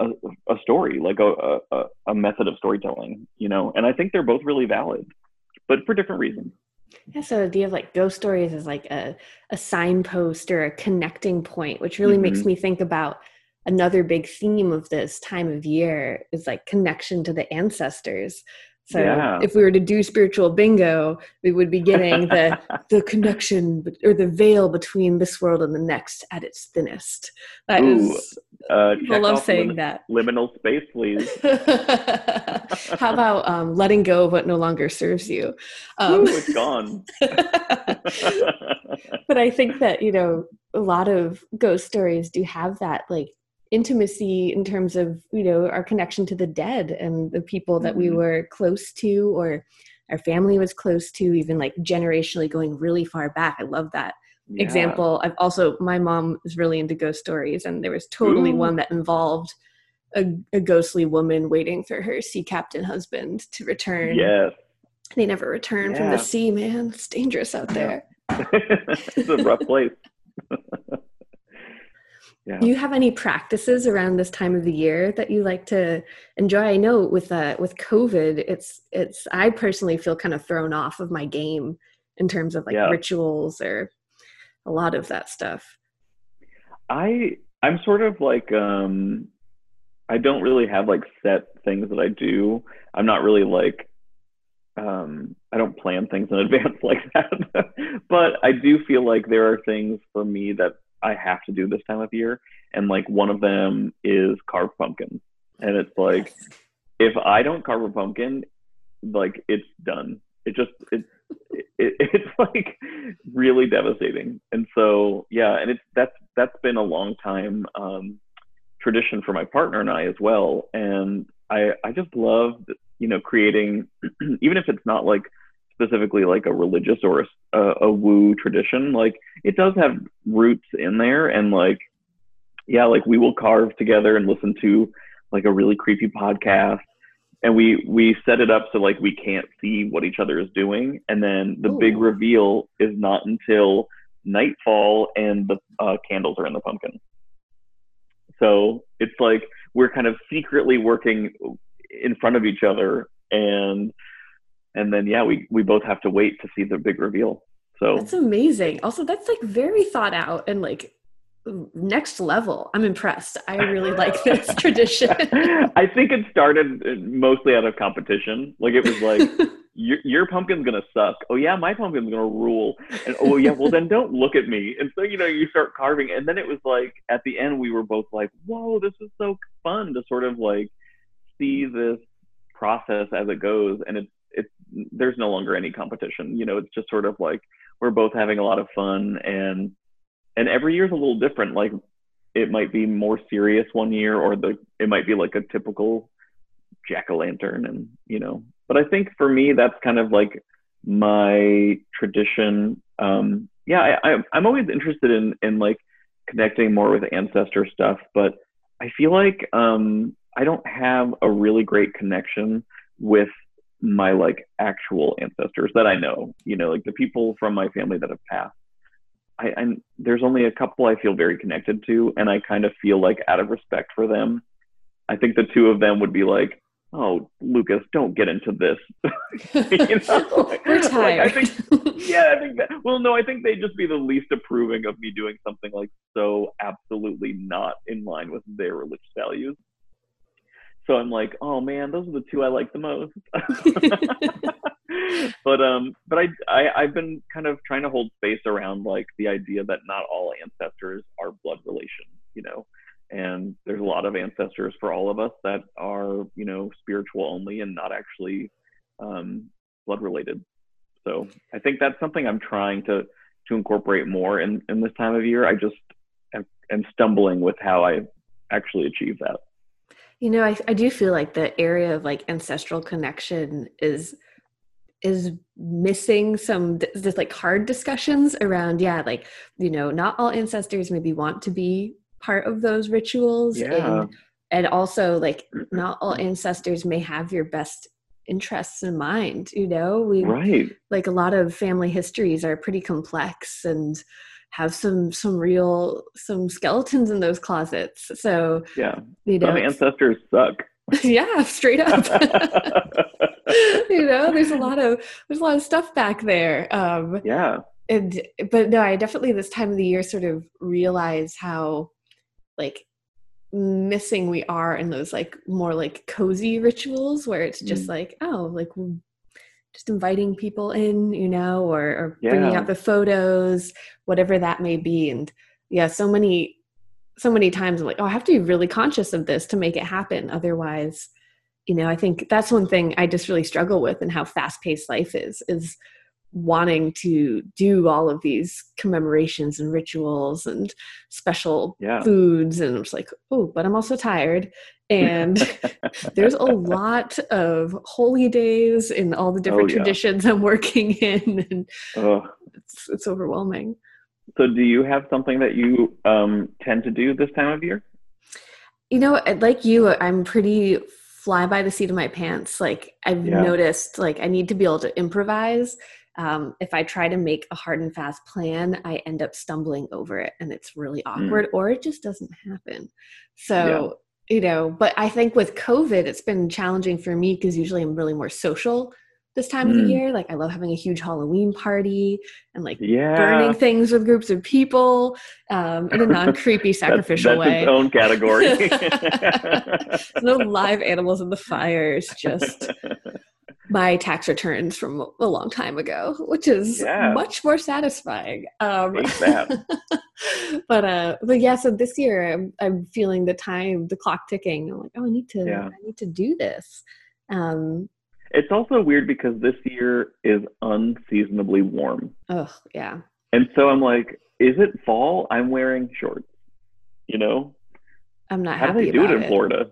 [SPEAKER 2] a, a story, like a, a, a method of storytelling, you know. And I think they're both really valid, but for different reasons.
[SPEAKER 1] Yeah, so the idea of like ghost stories is like a, a signpost or a connecting point, which really mm-hmm. makes me think about another big theme of this time of year is like connection to the ancestors. So yeah. if we were to do spiritual bingo, we would be getting the the connection or the veil between this world and the next at its thinnest. That Ooh, is, uh, I love saying lim- that.
[SPEAKER 2] Liminal space, please.
[SPEAKER 1] How about um, letting go of what no longer serves you?
[SPEAKER 2] Um, Ooh, it's gone.
[SPEAKER 1] but I think that you know a lot of ghost stories do have that like intimacy in terms of you know our connection to the dead and the people that mm-hmm. we were close to or our family was close to even like generationally going really far back i love that yeah. example i've also my mom is really into ghost stories and there was totally Ooh. one that involved a, a, ghostly woman waiting for her sea captain husband to return
[SPEAKER 2] yes
[SPEAKER 1] they never return yeah. from the sea man it's dangerous out there
[SPEAKER 2] it's a rough place
[SPEAKER 1] yeah. Do you have any practices around this time of the year that you like to enjoy? I know with uh, with COVID, it's it's I personally feel kind of thrown off of my game in terms of like yeah. rituals or a lot of that stuff.
[SPEAKER 2] I I'm sort of like um I don't really have like set things that I do. I'm not really like um I don't plan things in advance like that. but I do feel like there are things for me that I have to do this time of year. And like one of them is carve pumpkins. And it's like, yes. if I don't carve a pumpkin, like it's done. It just, it, it, it's like really devastating. And so, yeah, and it's, that's, that's been a long time, um, tradition for my partner and I as well. And I, I just love, you know, creating, even if it's not like specifically like a religious or a, a, woo tradition like it does have roots in there and like yeah like we will carve together and listen to like a really creepy podcast. And we we set it up so like we can't see what each other is doing. And then the Ooh. big reveal is not until nightfall and the uh, candles are in the pumpkin. So it's like we're kind of secretly working in front of each other and and then yeah, we we both have to wait to see the big reveal. So
[SPEAKER 1] that's amazing. Also, that's like very thought out and like next level. I'm impressed. I really like this tradition.
[SPEAKER 2] I think it started mostly out of competition. Like it was like your, your pumpkin's gonna suck. Oh yeah, my pumpkin's gonna rule. And oh yeah, well then don't look at me. And so you know you start carving, and then it was like at the end we were both like, whoa, this is so fun to sort of like see this process as it goes, and it's it's there's no longer any competition. You know, it's just sort of like we're both having a lot of fun and and every year is a little different. Like it might be more serious one year or the it might be like a typical jack-o'-lantern and you know but i think for me that's kind of like my tradition um yeah I, i'm always interested in in like connecting more with ancestor stuff but i feel like um i don't have a really great connection with my like actual ancestors that I know, you know, like the people from my family that have passed. I, and there's only a couple I feel very connected to, and I kind of feel like out of respect for them, I think the two of them would be like, "Oh, Lucas, don't get into this."
[SPEAKER 1] you know? We're tired.
[SPEAKER 2] Like, I think, yeah, I think that. Well, no, I think they'd just be the least approving of me doing something like so absolutely not in line with their religious values. So I'm like, oh man, those are the two I like the most. but um, but I, I I've been kind of trying to hold space around like the idea that not all ancestors are blood relation, you know, and there's a lot of ancestors for all of us that are you know spiritual only and not actually um, blood related. So I think that's something I'm trying to to incorporate more in in this time of year. I just am, am stumbling with how I actually achieve that.
[SPEAKER 1] You know, I, I do feel like the area of like ancestral connection is is missing some just like hard discussions around yeah like you know not all ancestors maybe want to be part of those rituals yeah. and and also like mm-hmm. not all ancestors may have your best interests in mind you know? We
[SPEAKER 2] right.
[SPEAKER 1] like a lot of family histories are pretty complex and have some some real some skeletons in those closets. So
[SPEAKER 2] yeah, you know, some ancestors suck.
[SPEAKER 1] yeah, straight up. you know, there's a lot of there's a lot of stuff back there. Um,
[SPEAKER 2] yeah.
[SPEAKER 1] And but no, I definitely this time of the year sort of realize how like missing we are in those like more like cozy rituals where it's just mm. like oh like just inviting people in you know or, or yeah. bringing out the photos whatever that may be and yeah so many so many times i'm like oh i have to be really conscious of this to make it happen otherwise you know i think that's one thing i just really struggle with and how fast paced life is is wanting to do all of these commemorations and rituals and special yeah. foods and it's like oh but i'm also tired and there's a lot of holy days in all the different oh, yeah. traditions i'm working in and oh. it's, it's overwhelming
[SPEAKER 2] so do you have something that you um, tend to do this time of year
[SPEAKER 1] you know like you i'm pretty fly by the seat of my pants like i've yeah. noticed like i need to be able to improvise um, if I try to make a hard and fast plan, I end up stumbling over it and it's really mm. awkward mm. or it just doesn't happen. So, yeah. you know, but I think with COVID, it's been challenging for me because usually I'm really more social this time mm. of the mm. year. Like I love having a huge Halloween party and like yeah. burning things with groups of people um, in a non-creepy sacrificial
[SPEAKER 2] that's, that's
[SPEAKER 1] way.
[SPEAKER 2] Its own category.
[SPEAKER 1] no live animals in the fires, just my tax returns from a long time ago, which is yeah. much more satisfying. Um, but uh, but yeah, so this year I'm, I'm feeling the time, the clock ticking. I'm like, oh, I need to, yeah. I need to do this. Um,
[SPEAKER 2] it's also weird because this year is unseasonably warm.
[SPEAKER 1] Oh yeah.
[SPEAKER 2] And so I'm like, is it fall? I'm wearing shorts. You know.
[SPEAKER 1] I'm not. Happy.
[SPEAKER 2] How
[SPEAKER 1] do
[SPEAKER 2] they do it in it. Florida?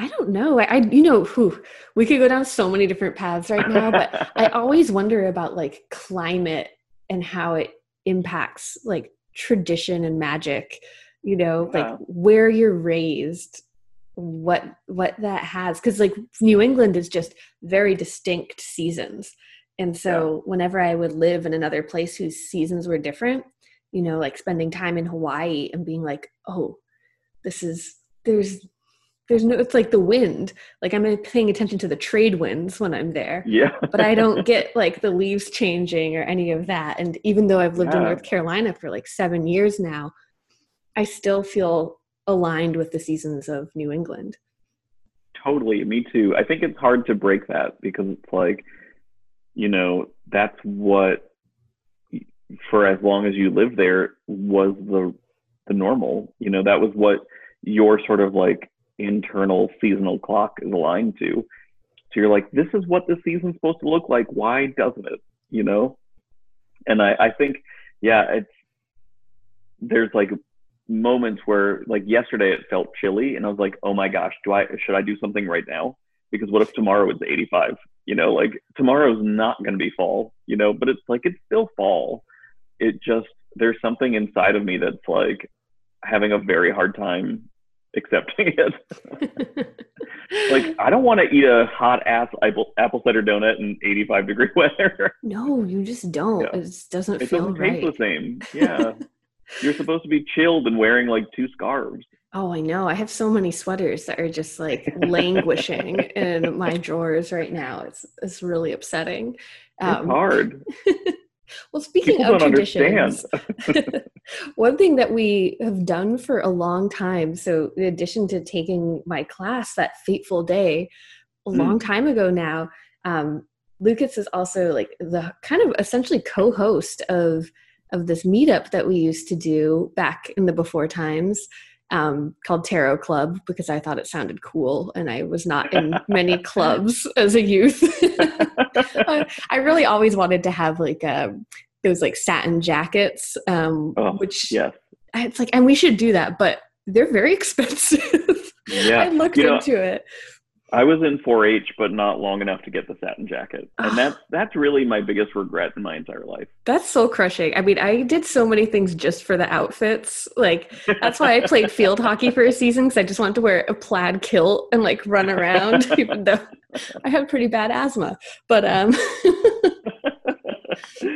[SPEAKER 1] I don't know. I, I you know, whew, we could go down so many different paths right now, but I always wonder about like climate and how it impacts like tradition and magic. You know, yeah. like where you're raised, what what that has, because like New England is just very distinct seasons, and so yeah. whenever I would live in another place whose seasons were different, you know, like spending time in Hawaii and being like, oh, this is there's there's no it's like the wind. Like i'm paying attention to the trade winds when i'm there.
[SPEAKER 2] Yeah.
[SPEAKER 1] But i don't get like the leaves changing or any of that. And even though i've lived yeah. in north carolina for like seven years now i still feel aligned with the seasons of new england.
[SPEAKER 2] Totally. Me too. I think it's hard to break that because it's like you know that's what for as long as you lived there was the the normal. You know that was what your sort of like internal seasonal clock is aligned to. So you're like, this is what the season's supposed to look like. Why doesn't it? You know? And I, I think, yeah, it's there's like moments where like yesterday it felt chilly and I was like, oh my gosh, do I should I do something right now? Because what if tomorrow is 85? You know, like tomorrow's not gonna be fall, you know, but it's like it's still fall. It just there's something inside of me that's like having a very hard time accepting it. like I don't want to eat a hot ass apple apple cider donut in 85 degree weather.
[SPEAKER 1] No, you just don't. Yeah. It just doesn't
[SPEAKER 2] it
[SPEAKER 1] feel
[SPEAKER 2] doesn't
[SPEAKER 1] right.
[SPEAKER 2] taste the same. Yeah. You're supposed to be chilled and wearing like two scarves.
[SPEAKER 1] Oh, I know. I have so many sweaters that are just like languishing in my drawers right now. It's it's really upsetting.
[SPEAKER 2] Um, it's hard.
[SPEAKER 1] Well, speaking People of traditions, one thing that we have done for a long time, so in addition to taking my class that fateful day a mm. long time ago now, um, Lucas is also like the kind of essentially co-host of of this meetup that we used to do back in the before times um, called Tarot Club because I thought it sounded cool and I was not in many clubs as a youth. I really always wanted to have like um, those like satin jackets, um,
[SPEAKER 2] oh,
[SPEAKER 1] which
[SPEAKER 2] yeah,
[SPEAKER 1] it's like, and we should do that, but they're very expensive.
[SPEAKER 2] Yeah,
[SPEAKER 1] I looked you into know, it.
[SPEAKER 2] I was in 4-H, but not long enough to get the satin jacket, and that's that's really my biggest regret in my entire life.
[SPEAKER 1] That's so crushing. I mean, I did so many things just for the outfits. Like that's why I played field hockey for a season because I just wanted to wear a plaid kilt and like run around, even though I have pretty bad asthma. But um,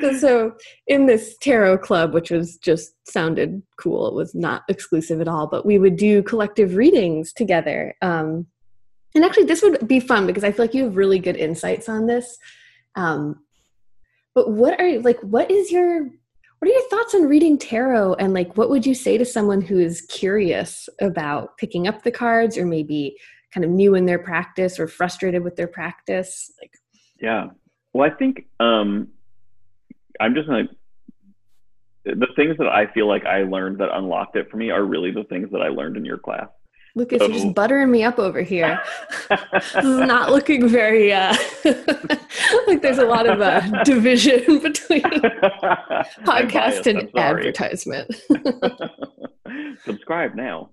[SPEAKER 1] so in this tarot club, which was just sounded cool, it was not exclusive at all. But we would do collective readings together. Um, and actually this would be fun because i feel like you have really good insights on this. Um, but what are like what is your what are your thoughts on reading tarot? And like what would you say to someone who is curious about picking up the cards or maybe kind of new in their practice or frustrated with their practice? Like
[SPEAKER 2] yeah. Well i think um i'm just gonna the things that i feel like i learned that unlocked it for me are really the things that i learned in your class
[SPEAKER 1] Lucas, so, you're just buttering me up over here. this is not looking very uh, like there's a lot of uh, division between podcast and advertisement.
[SPEAKER 2] Subscribe now.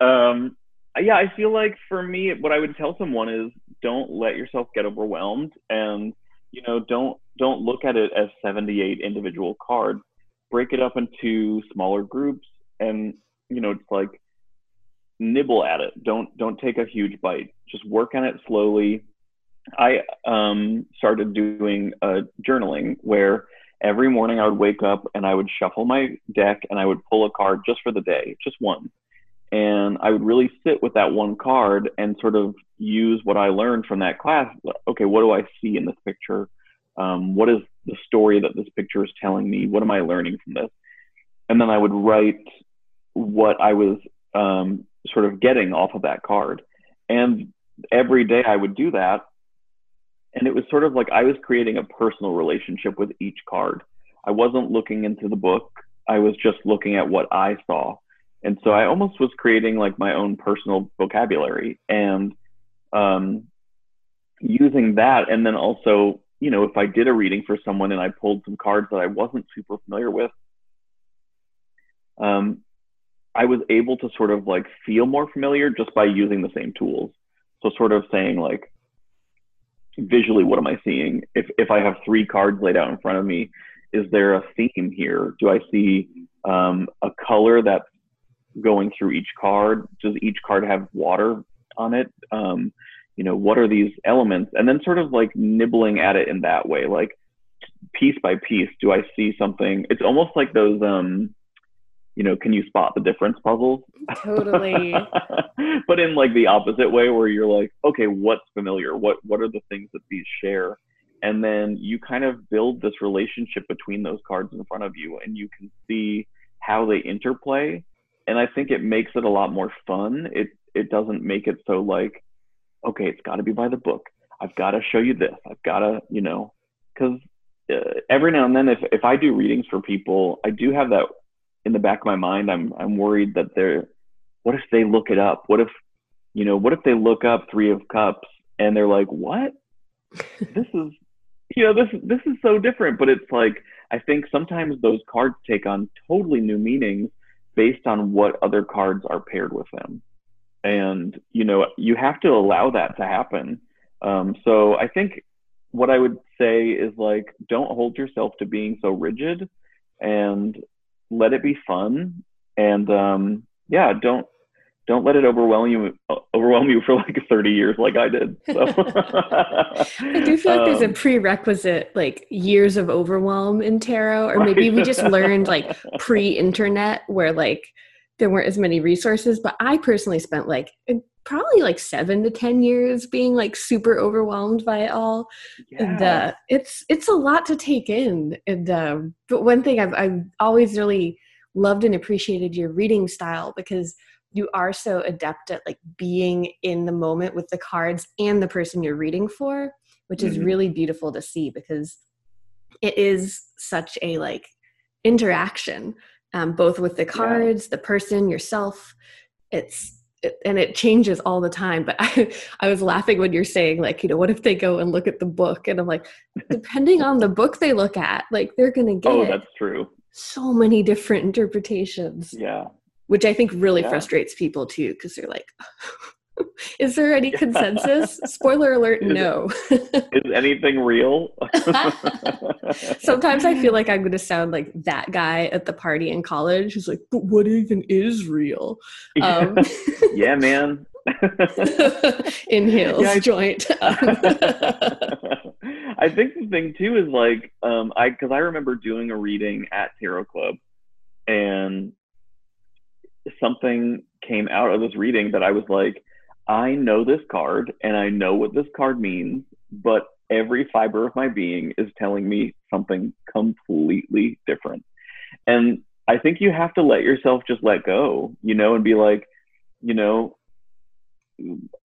[SPEAKER 2] um, yeah, I feel like for me, what I would tell someone is don't let yourself get overwhelmed, and you know, don't don't look at it as 78 individual cards. Break it up into smaller groups, and you know, it's like nibble at it. Don't don't take a huge bite. Just work on it slowly. I um, started doing uh, journaling where every morning I would wake up and I would shuffle my deck and I would pull a card just for the day, just one. And I would really sit with that one card and sort of use what I learned from that class. Okay, what do I see in this picture? Um, what is the story that this picture is telling me? What am I learning from this? And then I would write what I was um, sort of getting off of that card. And every day I would do that. And it was sort of like I was creating a personal relationship with each card. I wasn't looking into the book, I was just looking at what I saw. And so I almost was creating like my own personal vocabulary and um, using that. And then also, you know, if I did a reading for someone and I pulled some cards that I wasn't super familiar with, um, I was able to sort of like feel more familiar just by using the same tools. So sort of saying like visually what am I seeing? If if I have three cards laid out in front of me, is there a theme here? Do I see um, a color that's going through each card? Does each card have water on it? Um, you know, what are these elements? And then sort of like nibbling at it in that way, like piece by piece. Do I see something? It's almost like those um, you know, can you spot the difference puzzles?
[SPEAKER 1] Totally.
[SPEAKER 2] but in like the opposite way where you're like, okay, what's familiar? What what are the things that these share? And then you kind of build this relationship between those cards in front of you and you can see how they interplay. And I think it makes it a lot more fun. It it doesn't make it so like, okay, it's got to be by the book. I've got to show you this. I've got to, you know, because uh, every now and then, if if I do readings for people, I do have that in the back of my mind, I'm I'm worried that they're what if they look it up? What if you know, what if they look up three of cups and they're like, What? this is you know, this this is so different. But it's like I think sometimes those cards take on totally new meanings based on what other cards are paired with them. And, you know, you have to allow that to happen. Um, so I think what I would say is like, don't hold yourself to being so rigid and let it be fun. And um, yeah don't don't let it overwhelm you overwhelm you for like 30 years like i did so.
[SPEAKER 1] I do feel like um, there's a um, prerequisite like years of overwhelm in tarot or maybe we just learned like pre-internet where like there weren't as many resources but i personally spent like probably like seven to ten years being like super overwhelmed by it all yeah. and uh, it's it's a lot to take in and uh, but one thing I've, I've always really loved and appreciated your reading style because you are so adept at like being in the moment with the cards and the person you're reading for which mm-hmm. is really beautiful to see because it is such a like interaction um, both with the cards yeah. the person yourself. It's and it changes all the time but I, I was laughing when you're saying like you know what if they go and look at the book? And i'm like depending on the book they look at like they're gonna oh, get
[SPEAKER 2] oh that's true.
[SPEAKER 1] so many different interpretations.
[SPEAKER 2] Yeah.
[SPEAKER 1] Which i think really yeah. frustrates people too because they're like is there any consensus? Spoiler alert,
[SPEAKER 2] is,
[SPEAKER 1] no.
[SPEAKER 2] is anything real?
[SPEAKER 1] Sometimes I feel like I'm going to sound like that guy at the party in college who's like, but what even is real?
[SPEAKER 2] Um, yeah, man.
[SPEAKER 1] in heels yeah, I, joint.
[SPEAKER 2] I think the thing too is like, um, I, cause I remember doing a reading at Tarot Club and something came out of this reading that I was like, I know this card and I know what this card means, but every fiber of my being is telling me something completely different. And I think you have to let yourself just let go, you know, and be like, you know,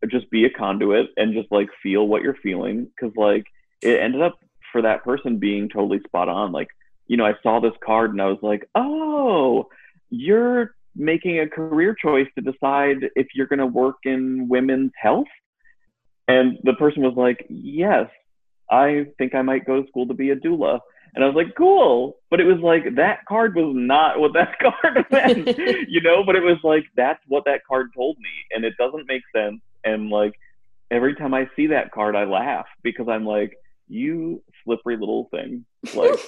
[SPEAKER 2] just be a conduit and just like feel what you're feeling. Cause like it ended up for that person being totally spot on. Like, you know, I saw this card and I was like, oh, you're making a career choice to decide if you're going to work in women's health. And the person was like, yes, I think I might go to school to be a doula. And I was like, cool. But it was like that card was not what that card meant, you know? But it was like, that's what that card told me. And it doesn't make sense. And like every time I see that card, I laugh because I'm like, you slippery little thing. Like,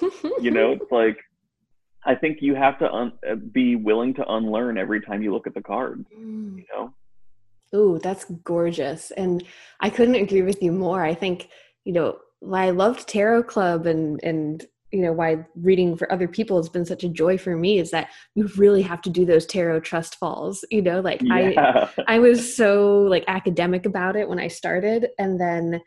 [SPEAKER 2] you know, it's like, I think you have to un- be willing to unlearn every time you look at the card, mm. you know?
[SPEAKER 1] Ooh, that's gorgeous. And I couldn't agree with you more. I think, you know, why I loved Tarot Club and and you know why reading for other people has been such a joy for me is that you really have to do those tarot trust falls you know like yeah. i i was so like academic about it when i started and then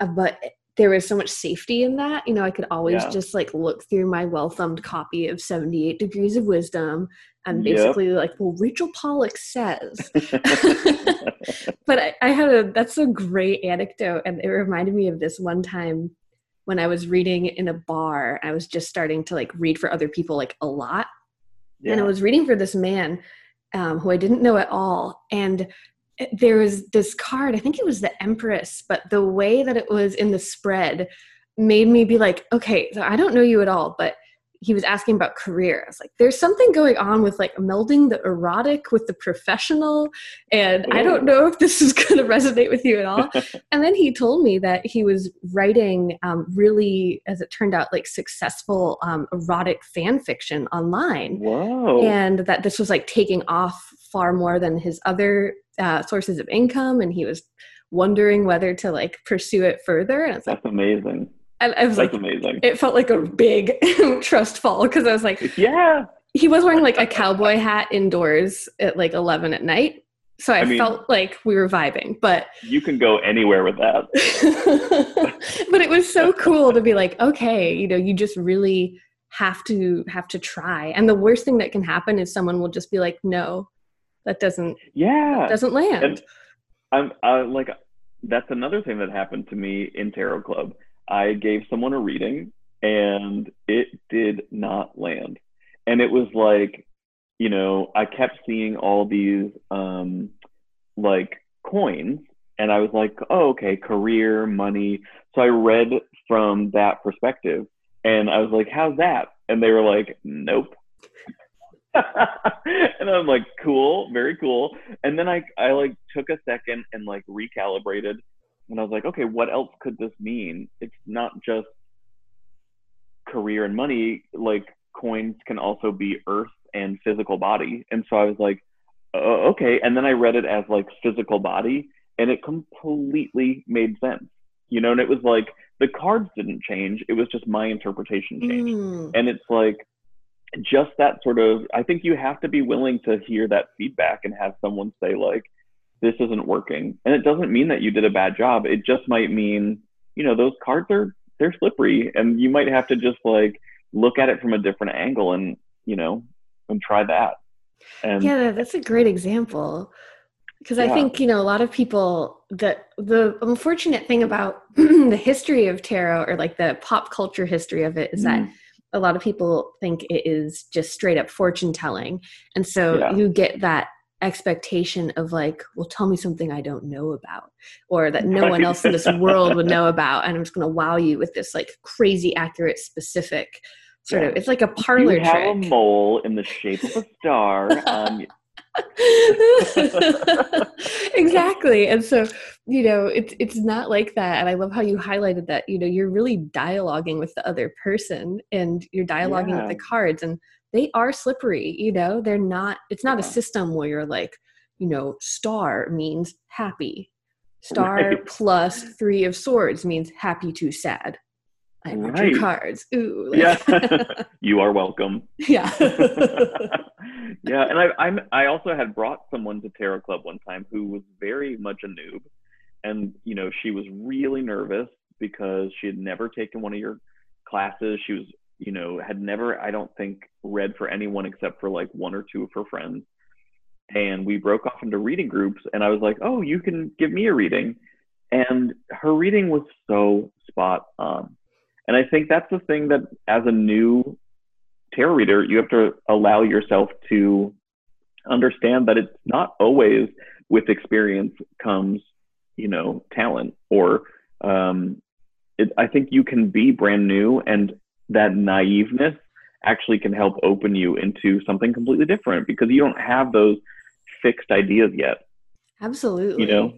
[SPEAKER 1] uh, but there was so much safety in that you know i could always yeah. just like look through my well thumbed copy of 78 degrees of wisdom and basically yep. like well rachel pollack says but I, I had a that's a great anecdote and it reminded me of this one time when I was reading in a bar. I was just starting to like read for other people like a lot. Yeah. And I was reading for this man um, who I didn't know at all. And there was this card, I think it was the Empress, but the way that it was in the spread made me be like, okay, so I don't know you at all, but he was asking about career. I was like, there's something going on with like melding the erotic with the professional. And Ooh. I don't know if this is going to resonate with you at all. and then he told me that he was writing um, really, as it turned out, like successful um, erotic fan fiction online.
[SPEAKER 2] Whoa.
[SPEAKER 1] And that this was like taking off far more than his other uh, sources of income. And he was wondering whether to like pursue it further. And it's
[SPEAKER 2] like, that's amazing.
[SPEAKER 1] And I was
[SPEAKER 2] That's
[SPEAKER 1] like,
[SPEAKER 2] amazing.
[SPEAKER 1] It felt like a big trust fall because I was like,
[SPEAKER 2] yeah.
[SPEAKER 1] He was wearing like a cowboy hat indoors at like 11 at night. So I, I mean, felt like we were vibing, but
[SPEAKER 2] you can go anywhere with that.
[SPEAKER 1] but it was so cool to be like, okay, you know, you just really have to have to try. And the worst thing that can happen is someone will just be like, no, that doesn't,
[SPEAKER 2] yeah,
[SPEAKER 1] that doesn't land. And
[SPEAKER 2] I'm uh, like, that's another thing that happened to me in Tarot Club I gave someone a reading and it did not land. And it was like, you know, I kept seeing all these um, like coins and I was like, oh, okay, career, money. So I read from that perspective and I was like, how's that? And they were like, nope. and I'm like, cool, very cool. And then I, I like took a second and like recalibrated and I was like, okay, what else could this mean? It's not just career and money. Like coins can also be earth and physical body. And so I was like, uh, okay. And then I read it as like physical body, and it completely made sense. You know, and it was like the cards didn't change. It was just my interpretation changed. Mm. And it's like just that sort of. I think you have to be willing to hear that feedback and have someone say like this isn't working. And it doesn't mean that you did a bad job. It just might mean, you know, those cards are they're slippery and you might have to just like look at it from a different angle and, you know, and try that. And
[SPEAKER 1] Yeah, that's a great example. Because yeah. I think, you know, a lot of people that the unfortunate thing about the history of tarot or like the pop culture history of it is mm. that a lot of people think it is just straight up fortune telling. And so yeah. you get that expectation of like well tell me something i don't know about or that no one else in this world would know about and i'm just going to wow you with this like crazy accurate specific sort yeah. of it's like a parlor
[SPEAKER 2] you
[SPEAKER 1] have
[SPEAKER 2] trick. a mole in the shape of a star um,
[SPEAKER 1] exactly and so you know it's it's not like that and i love how you highlighted that you know you're really dialoguing with the other person and you're dialoguing yeah. with the cards and they are slippery you know they're not it's not a system where you're like you know star means happy star right. plus three of swords means happy to sad I right. drew cards. Ooh. Like.
[SPEAKER 2] Yeah. you are welcome.
[SPEAKER 1] Yeah.
[SPEAKER 2] yeah, and I I'm I also had brought someone to Tarot Club one time who was very much a noob, and you know she was really nervous because she had never taken one of your classes. She was you know had never I don't think read for anyone except for like one or two of her friends, and we broke off into reading groups, and I was like, oh, you can give me a reading, and her reading was so spot on. And I think that's the thing that as a new tarot reader, you have to allow yourself to understand that it's not always with experience comes, you know, talent or um, it, I think you can be brand new and that naiveness actually can help open you into something completely different because you don't have those fixed ideas yet.
[SPEAKER 1] Absolutely.
[SPEAKER 2] You know,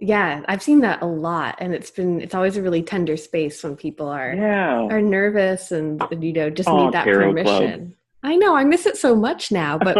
[SPEAKER 1] yeah, I've seen that a lot, and it's been it's always a really tender space when people are
[SPEAKER 2] yeah.
[SPEAKER 1] are nervous and you know just need that permission. Club. I know I miss it so much now, but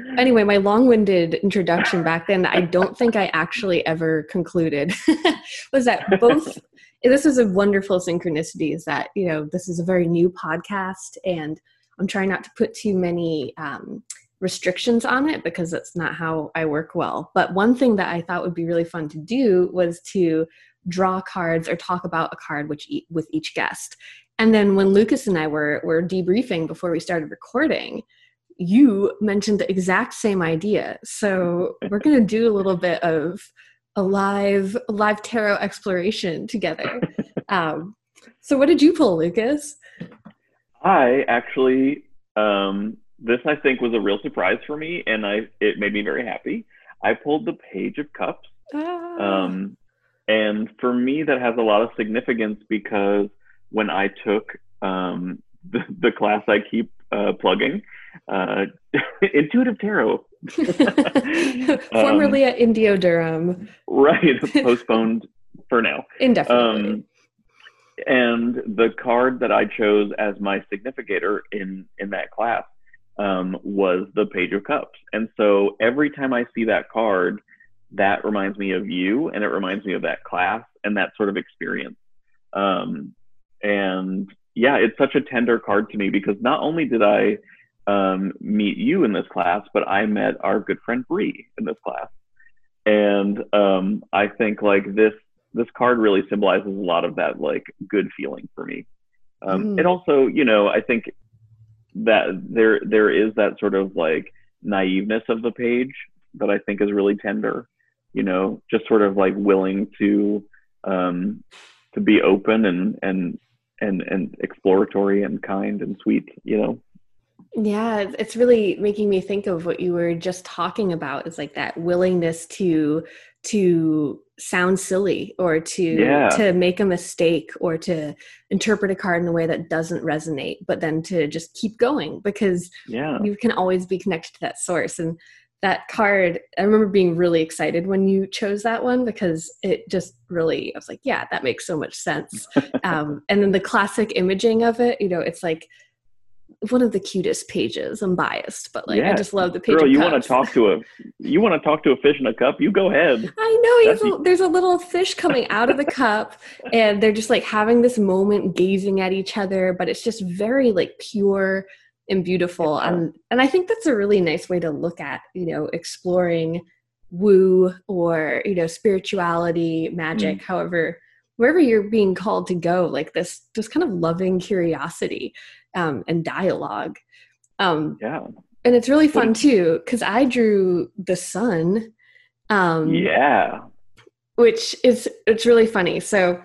[SPEAKER 1] anyway, my long-winded introduction back then, I don't think I actually ever concluded was that both. This is a wonderful synchronicity. Is that you know this is a very new podcast, and I'm trying not to put too many. Um, restrictions on it because that's not how I work well. But one thing that I thought would be really fun to do was to draw cards or talk about a card which e- with each guest. And then when Lucas and I were were debriefing before we started recording, you mentioned the exact same idea. So we're going to do a little bit of a live a live tarot exploration together. Um, so what did you pull, Lucas?
[SPEAKER 2] I actually um, this I think was a real surprise for me, and I it made me very happy. I pulled the Page of Cups, ah. um, and for me that has a lot of significance because when I took um, the, the class I keep uh, plugging, uh, Intuitive Tarot,
[SPEAKER 1] formerly um, at Indio Durham,
[SPEAKER 2] right? Postponed for now,
[SPEAKER 1] indefinitely. Um,
[SPEAKER 2] and the card that I chose as my significator in in that class um, was the Page of Cups. And so every time I see that card, that reminds me of you and it reminds me of that class and that sort of experience. Um, and yeah, it's such a tender card to me because not only did I um, meet you in this class, but I met our good friend Bree in this class. And um, I think like this this card really symbolizes a lot of that like good feeling for me. Um, mm. And also, you know, I think that there there is that sort of like naiveness of the page that I think is really tender. You know, just sort of like willing to um, to be open and and and and exploratory and kind and sweet. You know.
[SPEAKER 1] Yeah, it's really making me think of what you were just talking about. Is like that willingness to to sound silly or to yeah. to make a mistake or to interpret a card in a way that doesn't resonate but then to just keep going because
[SPEAKER 2] yeah.
[SPEAKER 1] you can always be connected to that source and that card i remember being really excited when you chose that one because it just really i was like yeah that makes so much sense um, and then the classic imaging of it you know it's like one of the cutest pages. I'm biased, but like yeah. I just love the page.
[SPEAKER 2] Girl, you want to talk to a you want to talk to a fish in a cup? You go ahead.
[SPEAKER 1] I know. There's a little fish coming out of the cup, and they're just like having this moment, gazing at each other. But it's just very like pure and beautiful, yeah. and and I think that's a really nice way to look at you know exploring woo or you know spirituality, magic, mm. however wherever you're being called to go like this just kind of loving curiosity um, and dialogue. Um,
[SPEAKER 2] yeah.
[SPEAKER 1] And it's really fun too, because I drew the sun. Um,
[SPEAKER 2] yeah.
[SPEAKER 1] Which is, it's really funny. So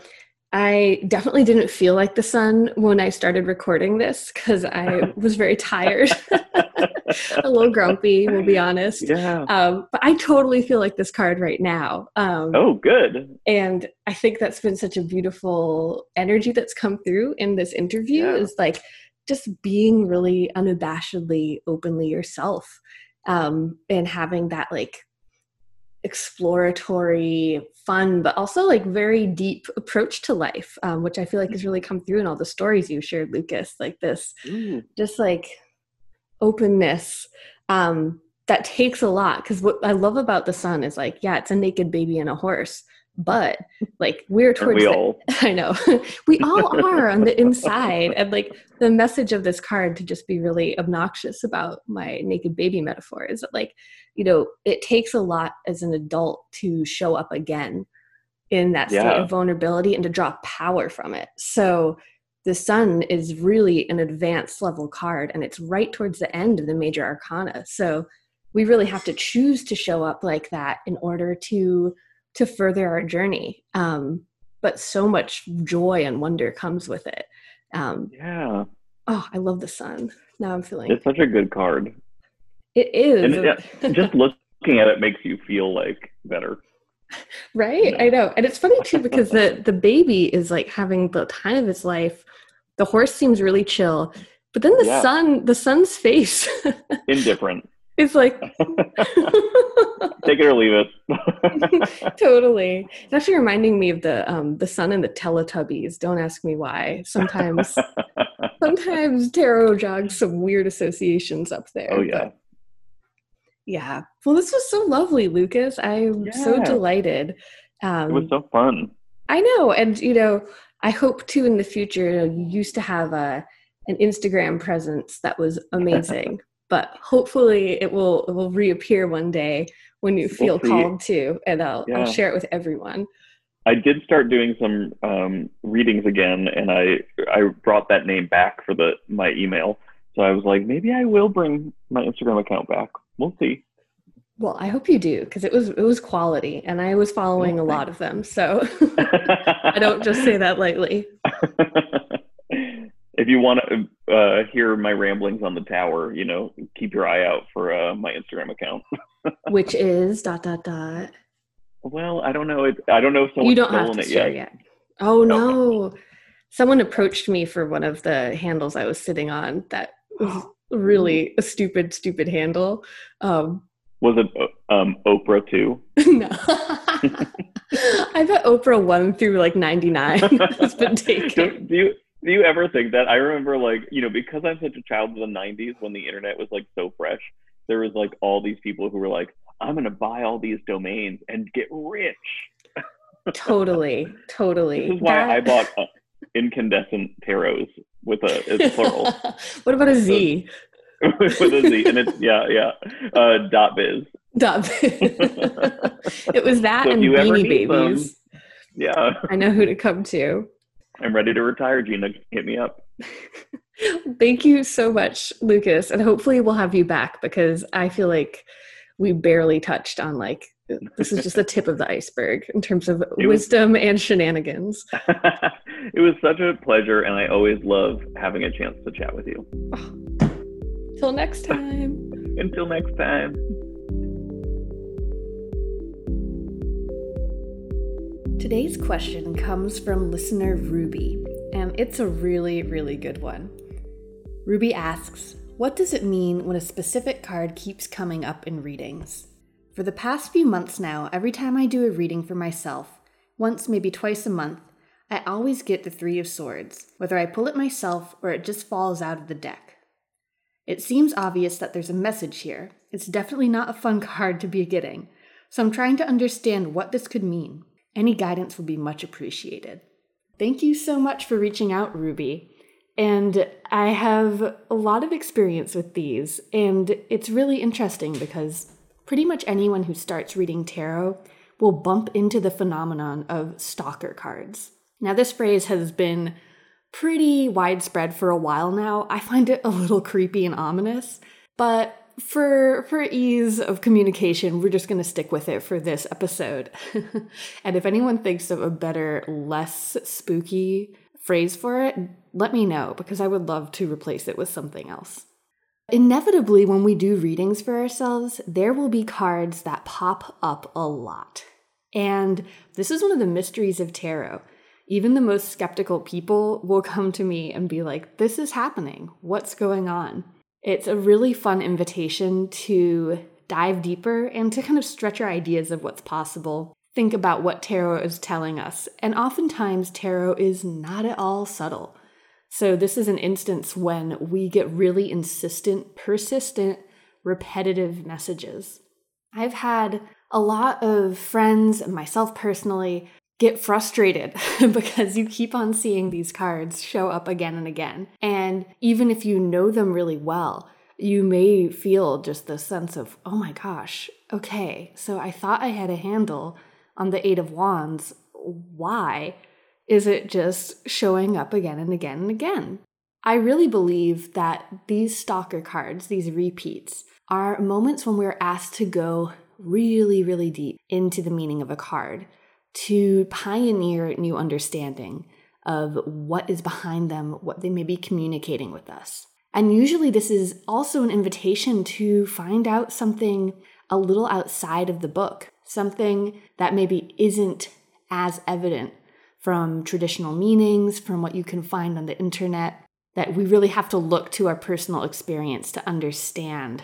[SPEAKER 1] I definitely didn't feel like the sun when I started recording this because I was very tired, a little grumpy, we'll be honest.
[SPEAKER 2] Yeah.
[SPEAKER 1] Um, but I totally feel like this card right now. Um,
[SPEAKER 2] oh, good.
[SPEAKER 1] And I think that's been such a beautiful energy that's come through in this interview. Yeah. Is like just being really unabashedly openly yourself um, and having that like exploratory fun but also like very deep approach to life um, which i feel like has really come through in all the stories you shared lucas like this mm. just like openness um, that takes a lot because what i love about the sun is like yeah it's a naked baby and a horse but like we're towards
[SPEAKER 2] we
[SPEAKER 1] the? I know we all are on the inside, and like the message of this card to just be really obnoxious about my naked baby metaphor is that like you know it takes a lot as an adult to show up again in that state
[SPEAKER 2] Yeah.
[SPEAKER 1] of vulnerability and to draw power from it. So the sun is really an advanced level card and it's right towards the end of the major arcana. So we really have to choose to show up like that in order to to further our journey. Um, but so much joy and wonder comes with it. Um,
[SPEAKER 2] Yeah,
[SPEAKER 1] oh, I love the sun. Now I'm feeling
[SPEAKER 2] it's such a good card.
[SPEAKER 1] it is
[SPEAKER 2] And yeah, just looking at it makes you feel like better.
[SPEAKER 1] right.
[SPEAKER 2] Yeah.
[SPEAKER 1] I know, and it's funny too because the the baby is like having the time of his life. The horse seems really chill, but then the
[SPEAKER 2] Yeah.
[SPEAKER 1] sun, the sun's face
[SPEAKER 2] Indifferent.
[SPEAKER 1] Is like
[SPEAKER 2] Take it or leave it.
[SPEAKER 1] totally. It's actually reminding me of the um the sun and the Teletubbies. Don't ask me why. Sometimes sometimes tarot jogs some weird associations up there.
[SPEAKER 2] oh yeah.
[SPEAKER 1] yeah. Well, this was so lovely, Lucas. I'm so delighted. Um,
[SPEAKER 2] It was so fun.
[SPEAKER 1] I know, and you know, I hope too in the future. You, know, you used to have a an Instagram presence that was amazing, but hopefully it will it will reappear one day when you feel
[SPEAKER 2] We'll
[SPEAKER 1] called to, and I'll
[SPEAKER 2] Yeah.
[SPEAKER 1] I'll share it with everyone.
[SPEAKER 2] I did start doing some um, readings again, and I I brought that name back for the my email. So I was like, maybe I will bring my Instagram account back. We'll see.
[SPEAKER 1] Well, I hope you do because it was it was quality, and I was following
[SPEAKER 2] Oh,
[SPEAKER 1] a lot of them. So I don't just say that lightly.
[SPEAKER 2] if you want to uh, hear my ramblings on the tower, you know, keep your eye out for uh, my Instagram account.
[SPEAKER 1] Which is dot dot dot.
[SPEAKER 2] Well, I don't know. It, I don't know if someone's
[SPEAKER 1] you don't have to
[SPEAKER 2] it
[SPEAKER 1] share
[SPEAKER 2] yet.
[SPEAKER 1] yet. Oh no! Someone approached me for one of the handles I was sitting on. That was really a stupid, stupid handle. Um,
[SPEAKER 2] Was it uh, um, Oprah too?
[SPEAKER 1] no, I bet Oprah one through like ninety nine has been taken.
[SPEAKER 2] do, do you do you ever think that? I remember like you know because I'm such a child of the '90s when the internet was like so fresh. There was like all these people who were like, "I'm gonna buy all these domains and get rich."
[SPEAKER 1] totally, totally.
[SPEAKER 2] This is why
[SPEAKER 1] That-
[SPEAKER 2] I bought uh, incandescent tarots with a it's plural
[SPEAKER 1] what about a Z?
[SPEAKER 2] with a Z, and it's yeah yeah uh, dot biz.
[SPEAKER 1] Dot. biz. it was that
[SPEAKER 2] So
[SPEAKER 1] and Beanie
[SPEAKER 2] need them-
[SPEAKER 1] Babies.
[SPEAKER 2] Yeah,
[SPEAKER 1] I know who to come to.
[SPEAKER 2] I'm ready to retire. Gina, hit me up.
[SPEAKER 1] Thank you so much, Lucas, and hopefully we'll have you back because I feel like we barely touched on like this is just the tip of the iceberg in terms of
[SPEAKER 2] It was-
[SPEAKER 1] wisdom and shenanigans.
[SPEAKER 2] it was such a pleasure, and I always love having a chance to chat with you.
[SPEAKER 1] Till next time.
[SPEAKER 2] Until next time.
[SPEAKER 1] Today's question comes from listener Ruby, and it's a really, really good one. Ruby asks, What does it mean when a specific card keeps coming up in readings? For the past few months now, every time I do a reading for myself, once, maybe twice a month, I always get the Three of Swords, whether I pull it myself or it just falls out of the deck. It seems obvious that there's a message here. It's definitely not a fun card to be getting, so I'm trying to understand what this could mean. Any guidance would be much appreciated. Thank you so much for reaching out, Ruby. And I have a lot of experience with these, and it's really interesting because pretty much anyone who starts reading tarot will bump into the phenomenon of stalker cards. Now, this phrase has been pretty widespread for a while now. I find it a little creepy and ominous, but for for ease of communication, we're just going to stick with it for this episode. and if anyone thinks of a better, less spooky phrase for it, let me know because I would love to replace it with something else. Inevitably, when we do readings for ourselves, there will be cards that pop up a lot. And this is one of the mysteries of tarot. Even the most skeptical people will come to me and be like, This is happening. What's going on? It's a really fun invitation to dive deeper and to kind of stretch our ideas of what's possible. Think about what tarot is telling us. And oftentimes, tarot is not at all subtle. So, this is an instance when we get really insistent, persistent, repetitive messages. I've had A lot of friends, and myself personally, get frustrated because you keep on seeing these cards show up again and again. And even if you know them really well, you may feel just the sense of, oh my gosh, okay, so I thought I had a handle on the Eight of Wands. Why is it just showing up again and again and again? I really believe that these stalker cards, these repeats, are moments when we're asked to go really, really deep into the meaning of a card to pioneer new understanding of what is behind them, what they may be communicating with us. And usually, this is also an invitation to find out something a little outside of the book, something that maybe isn't as evident from traditional meanings, from what you can find on the internet, that we really have to look to our personal experience to understand.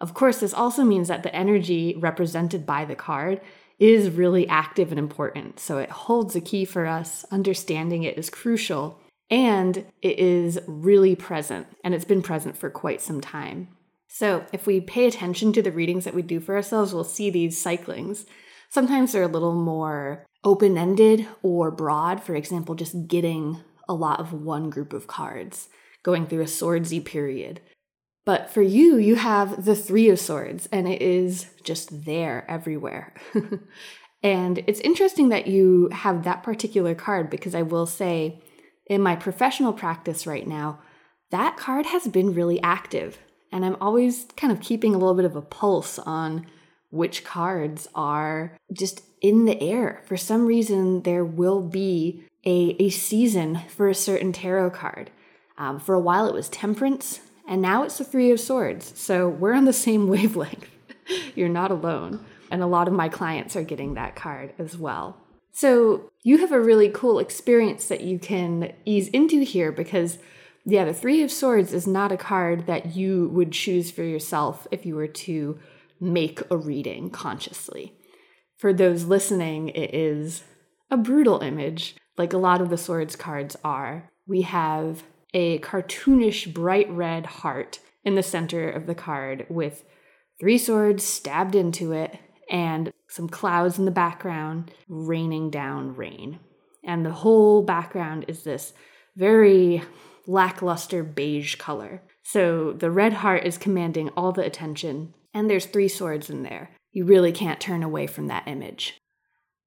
[SPEAKER 1] Of course, this also means that the energy represented by the card is really active and important. So it holds a key for us. Understanding it is crucial and it is really present and it's been present for quite some time. So if we pay attention to the readings that we do for ourselves, we'll see these cyclings. Sometimes they're a little more open ended or broad. For example, just getting a lot of one group of cards, going through a swordsy period. But for you, you have the Three of Swords, and it is just there everywhere. and it's interesting that you have that particular card because I will say, in my professional practice right now, that card has been really active. And I'm always kind of keeping a little bit of a pulse on which cards are just in the air. For some reason, there will be a, a season for a certain tarot card. Um, for a while, it was Temperance, and now it's the Three of Swords. So we're on the same wavelength. You're not alone. And a lot of my clients are getting that card as well. So you have a really cool experience that you can ease into here because, yeah, the Three of Swords is not a card that you would choose for yourself if you were to make a reading consciously. For those listening, it is a brutal image, like a lot of the Swords cards are. We have a cartoonish bright red heart in the center of the card with three swords stabbed into it and some clouds in the background raining down rain. And the whole background is this very lackluster beige color. So the red heart is commanding all the attention, and there's three swords in there. You really can't turn away from that image.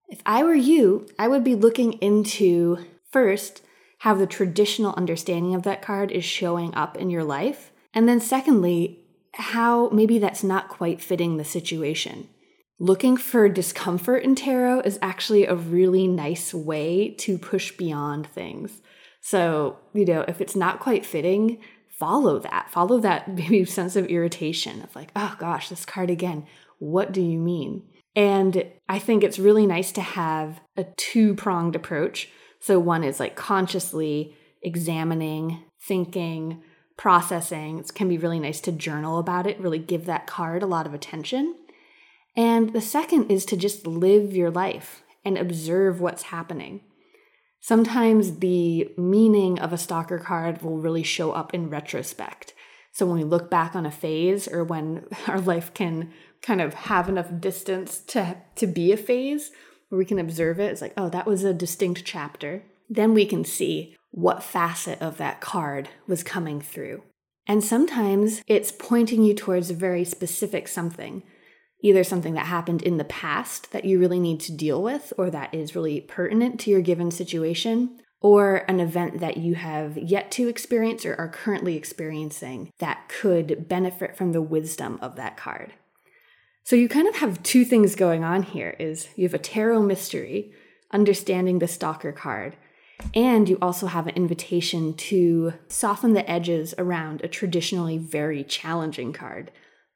[SPEAKER 1] If I were you, I would be looking into first how the traditional understanding of that card is showing up in your life. And then, secondly, how maybe that's not quite fitting the situation. Looking for discomfort in tarot is actually a really nice way to push beyond things. So, you know, if it's not quite fitting, follow that. Follow that maybe sense of irritation of like, oh gosh, this card again. What do you mean? And I think it's really nice to have a two pronged approach so one is like consciously examining, thinking, processing. It can be really nice to journal about it, really give that card a lot of attention. And the second is to just live your life and observe what's happening. Sometimes the meaning of a stalker card will really show up in retrospect. So when we look back on a phase or when our life can kind of have enough distance to, to be a phase, where we can observe it. It's like, oh, that was a distinct chapter. Then we can see what facet of that card was coming through. And sometimes it's pointing you towards a very specific something, either something that happened in the past that you really need to deal with or that is really pertinent to your given situation, or an event that you have yet to experience or are currently experiencing that could benefit from the wisdom of that card. So you kind of have two things going on here is you have a tarot mystery, understanding the stalker card, and you also have an invitation to soften the edges around a traditionally very challenging card,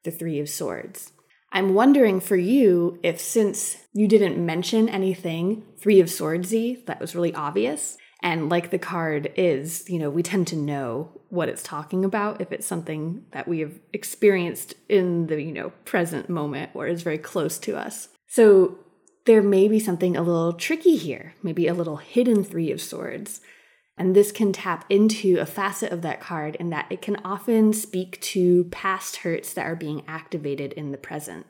[SPEAKER 1] the 3 of swords. I'm wondering for you if since you didn't mention anything 3 of swordsy that was really obvious, and like the card is, you know, we tend to know what it's talking about if it's something that we have experienced in the, you know, present moment or is very close to us. So there may be something a little tricky here, maybe a little hidden 3 of swords. And this can tap into a facet of that card in that it can often speak to past hurts that are being activated in the present.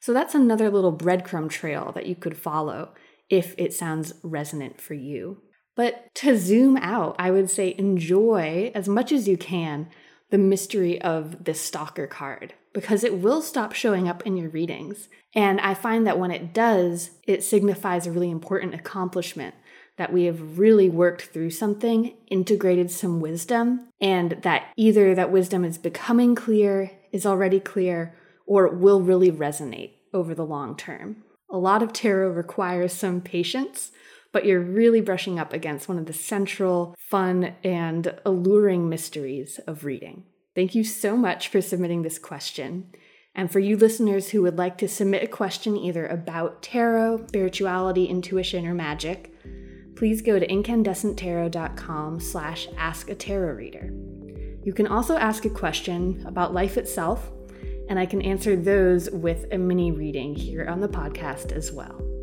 [SPEAKER 1] So that's another little breadcrumb trail that you could follow if it sounds resonant for you. But to zoom out, I would say enjoy as much as you can the mystery of this stalker card because it will stop showing up in your readings. And I find that when it does, it signifies a really important accomplishment that we have really worked through something, integrated some wisdom, and that either that wisdom is becoming clear, is already clear, or will really resonate over the long term. A lot of tarot requires some patience, but you're really brushing up against one of the central, fun, and alluring mysteries of reading. Thank you so much for submitting this question. And for you listeners who would like to submit a question either about tarot, spirituality, intuition, or magic, please go to incandescenttarot.com slash ask a tarot reader. You can also ask a question about life itself, and I can answer those with a mini reading here on the podcast as well.